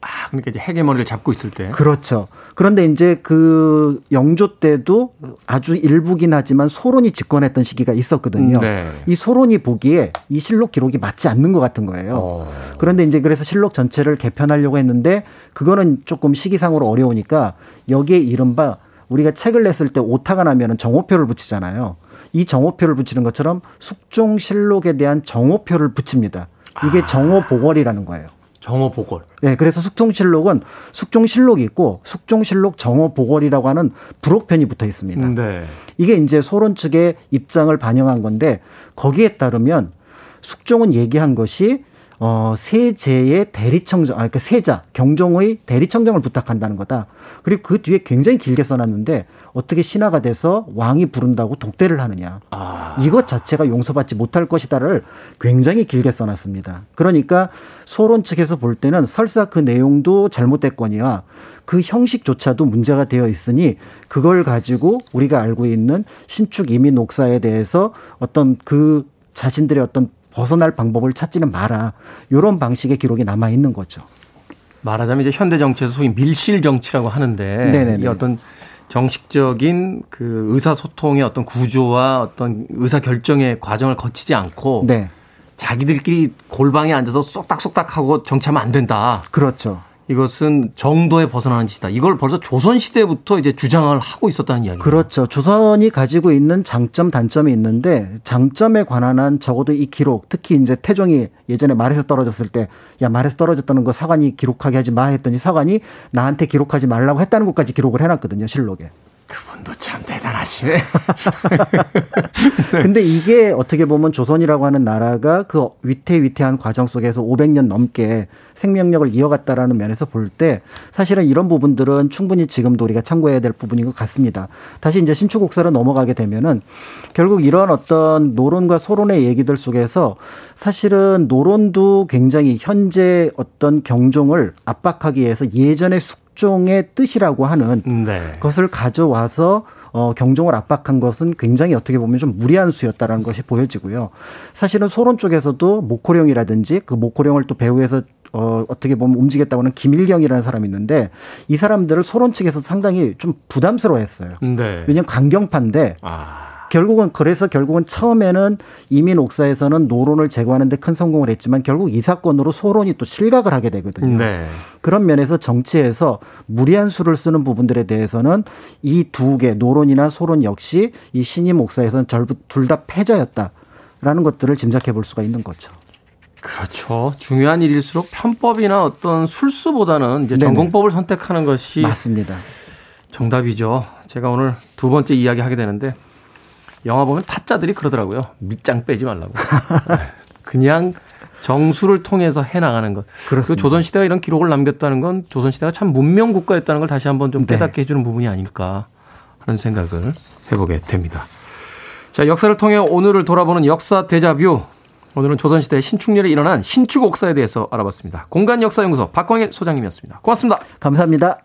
S1: 아, 그러니까 이제 헤게머니를 잡고 있을 때.
S9: 그렇죠. 그런데 이제 그 영조 때도 아주 일부긴 하지만 소론이 집권했던 시기가 있었거든요. 네. 이 소론이 보기에 이 실록 기록이 맞지 않는 것 같은 거예요. 어. 그런데 이제 그래서 실록 전체를 개편하려고 했는데 그거는 조금 시기상으로 어려우니까 여기에 이른바 우리가 책을 냈을 때 오타가 나면은 정오표를 붙이잖아요. 이 정오표를 붙이는 것처럼 숙종 실록에 대한 정오표를 붙입니다. 이게 아. 정오보궐이라는 거예요.
S1: 정오보궐.
S9: 네, 그래서 숙종실록은 숙종실록이 있고 숙종실록 정오보궐이라고 하는 부록편이 붙어 있습니다. 네. 이게 이제 소론 측의 입장을 반영한 건데 거기에 따르면 숙종은 얘기한 것이 어, 세제의 대리청정, 아, 그러니까 세자, 경종의 대리청정을 부탁한다는 거다. 그리고 그 뒤에 굉장히 길게 써놨는데 어떻게 신하가 돼서 왕이 부른다고 독대를 하느냐. 아. 이것 자체가 용서받지 못할 것이다를 굉장히 길게 써놨습니다. 그러니까 소론 측에서 볼 때는 설사 그 내용도 잘못됐거니와 그 형식조차도 문제가 되어 있으니 그걸 가지고 우리가 알고 있는 신축 이민 옥사에 대해서 어떤 그 자신들의 어떤 벗어날 방법을 찾지는 마라. 이런 방식의 기록이 남아 있는 거죠.
S1: 말하자면 이제 현대 정치에서 소위 밀실 정치라고 하는데 네네네. 이 어떤 정식적인 그 의사소통의 어떤 구조와 어떤 의사 결정의 과정을 거치지 않고 네. 자기들끼리 골방에 앉아서 쏙닥쏙닥 하고 정치하면 안 된다.
S9: 그렇죠.
S1: 이것은 정도에 벗어나는 짓이다. 이걸 벌써 조선 시대부터 이제 주장을 하고 있었다는 이야기죠.
S9: 그렇죠. 조선이 가지고 있는 장점 단점이 있는데 장점에 관한 한 적어도 이 기록, 특히 이제 태종이 예전에 말에서 떨어졌을 때 야 말에서 떨어졌다는 거 사관이 기록하게 하지 마 했더니 사관이 나한테 기록하지 말라고 했다는 것까지 기록을 해놨거든요 실록에.
S1: 그분도 참 대단하시네.
S9: 근데 이게 어떻게 보면 조선이라고 하는 나라가 그 위태위태한 과정 속에서 500년 넘게 생명력을 이어갔다라는 면에서 볼 때 사실은 이런 부분들은 충분히 지금도 우리가 참고해야 될 부분인 것 같습니다. 다시 이제 신축국사로 넘어가게 되면은 결국 이런 어떤 노론과 소론의 얘기들 속에서 사실은 노론도 굉장히 현재 어떤 경종을 압박하기 위해서 예전의 숙 국종의 뜻이라고 하는 네. 것을 가져와서 어, 경종을 압박한 것은 굉장히 어떻게 보면 좀 무리한 수였다라는 것이 보여지고요. 사실은 소론 쪽에서도 목호령이라든지 그 목호령을 또 배후에서 어, 어떻게 보면 움직였다고 하는 김일경이라는 사람이 있는데 이 사람들을 소론 측에서 상당히 좀 부담스러워 했어요. 네. 왜냐면 강경파인데 아. 결국은 그래서 결국은 처음에는 이민 옥사에서는 노론을 제거하는데 큰 성공을 했지만 결국 이 사건으로 소론이 또 실각을 하게 되거든요. 네. 그런 면에서 정치에서 무리한 수를 쓰는 부분들에 대해서는 이 두 개 노론이나 소론 역시 이 신임 옥사에서는 둘 다 패자였다라는 것들을 짐작해 볼 수가 있는 거죠.
S1: 그렇죠. 중요한 일일수록 편법이나 어떤 술수보다는 이제 전공법을 선택하는 것이
S9: 맞습니다.
S1: 정답이죠. 제가 오늘 두 번째 이야기 하게 되는데 영화 보면 타짜들이 그러더라고요. 밑장 빼지 말라고. 네. 그냥 정수를 통해서 해 나가는 것. 그렇습니다. 그 조선 시대가 이런 기록을 남겼다는 건 조선 시대가 참 문명 국가였다는 걸 다시 한번 좀 네. 깨닫게 네. 해주는 부분이 아닐까 하는 생각을 해보게 됩니다. 자, 역사를 통해 오늘을 돌아보는 역사 대자뷰. 오늘은 조선시대 신축년에 일어난 신축 옥사에 대해서 알아봤습니다. 공간역사연구소 박광일 소장님이었습니다. 고맙습니다.
S9: 감사합니다.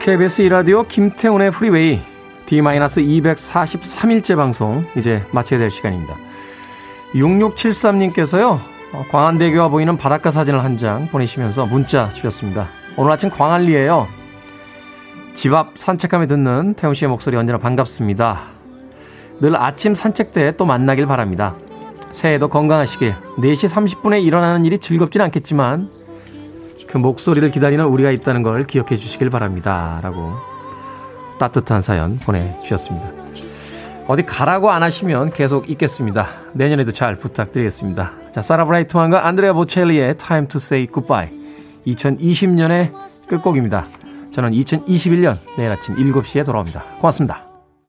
S1: KBS 이라디오 김태훈의 프리웨이 D-243일째 방송 이제 마쳐야 될 시간입니다. 6673님께서요. 어, 광안대교가 보이는 바닷가 사진을 한 장 보내시면서 문자 주셨습니다. 오늘 아침 광안리에요. 집 앞 산책하며 듣는 태훈 씨의 목소리 언제나 반갑습니다. 늘 아침 산책 때 또 만나길 바랍니다. 새해에도 건강하시길 4시 30분에 일어나는 일이 즐겁진 않겠지만 그 목소리를 기다리는 우리가 있다는 걸 기억해 주시길 바랍니다. 라고 따뜻한 사연 보내주셨습니다. 어디 가라고 안 하시면 계속 있겠습니다. 내년에도 잘 부탁드리겠습니다. 자, 사라 브라이트만과 안드레아 보첼리의 Time to Say Goodbye. 2020년의 끝곡입니다. 저는 2021년 내일 아침 7시에 돌아옵니다. 고맙습니다.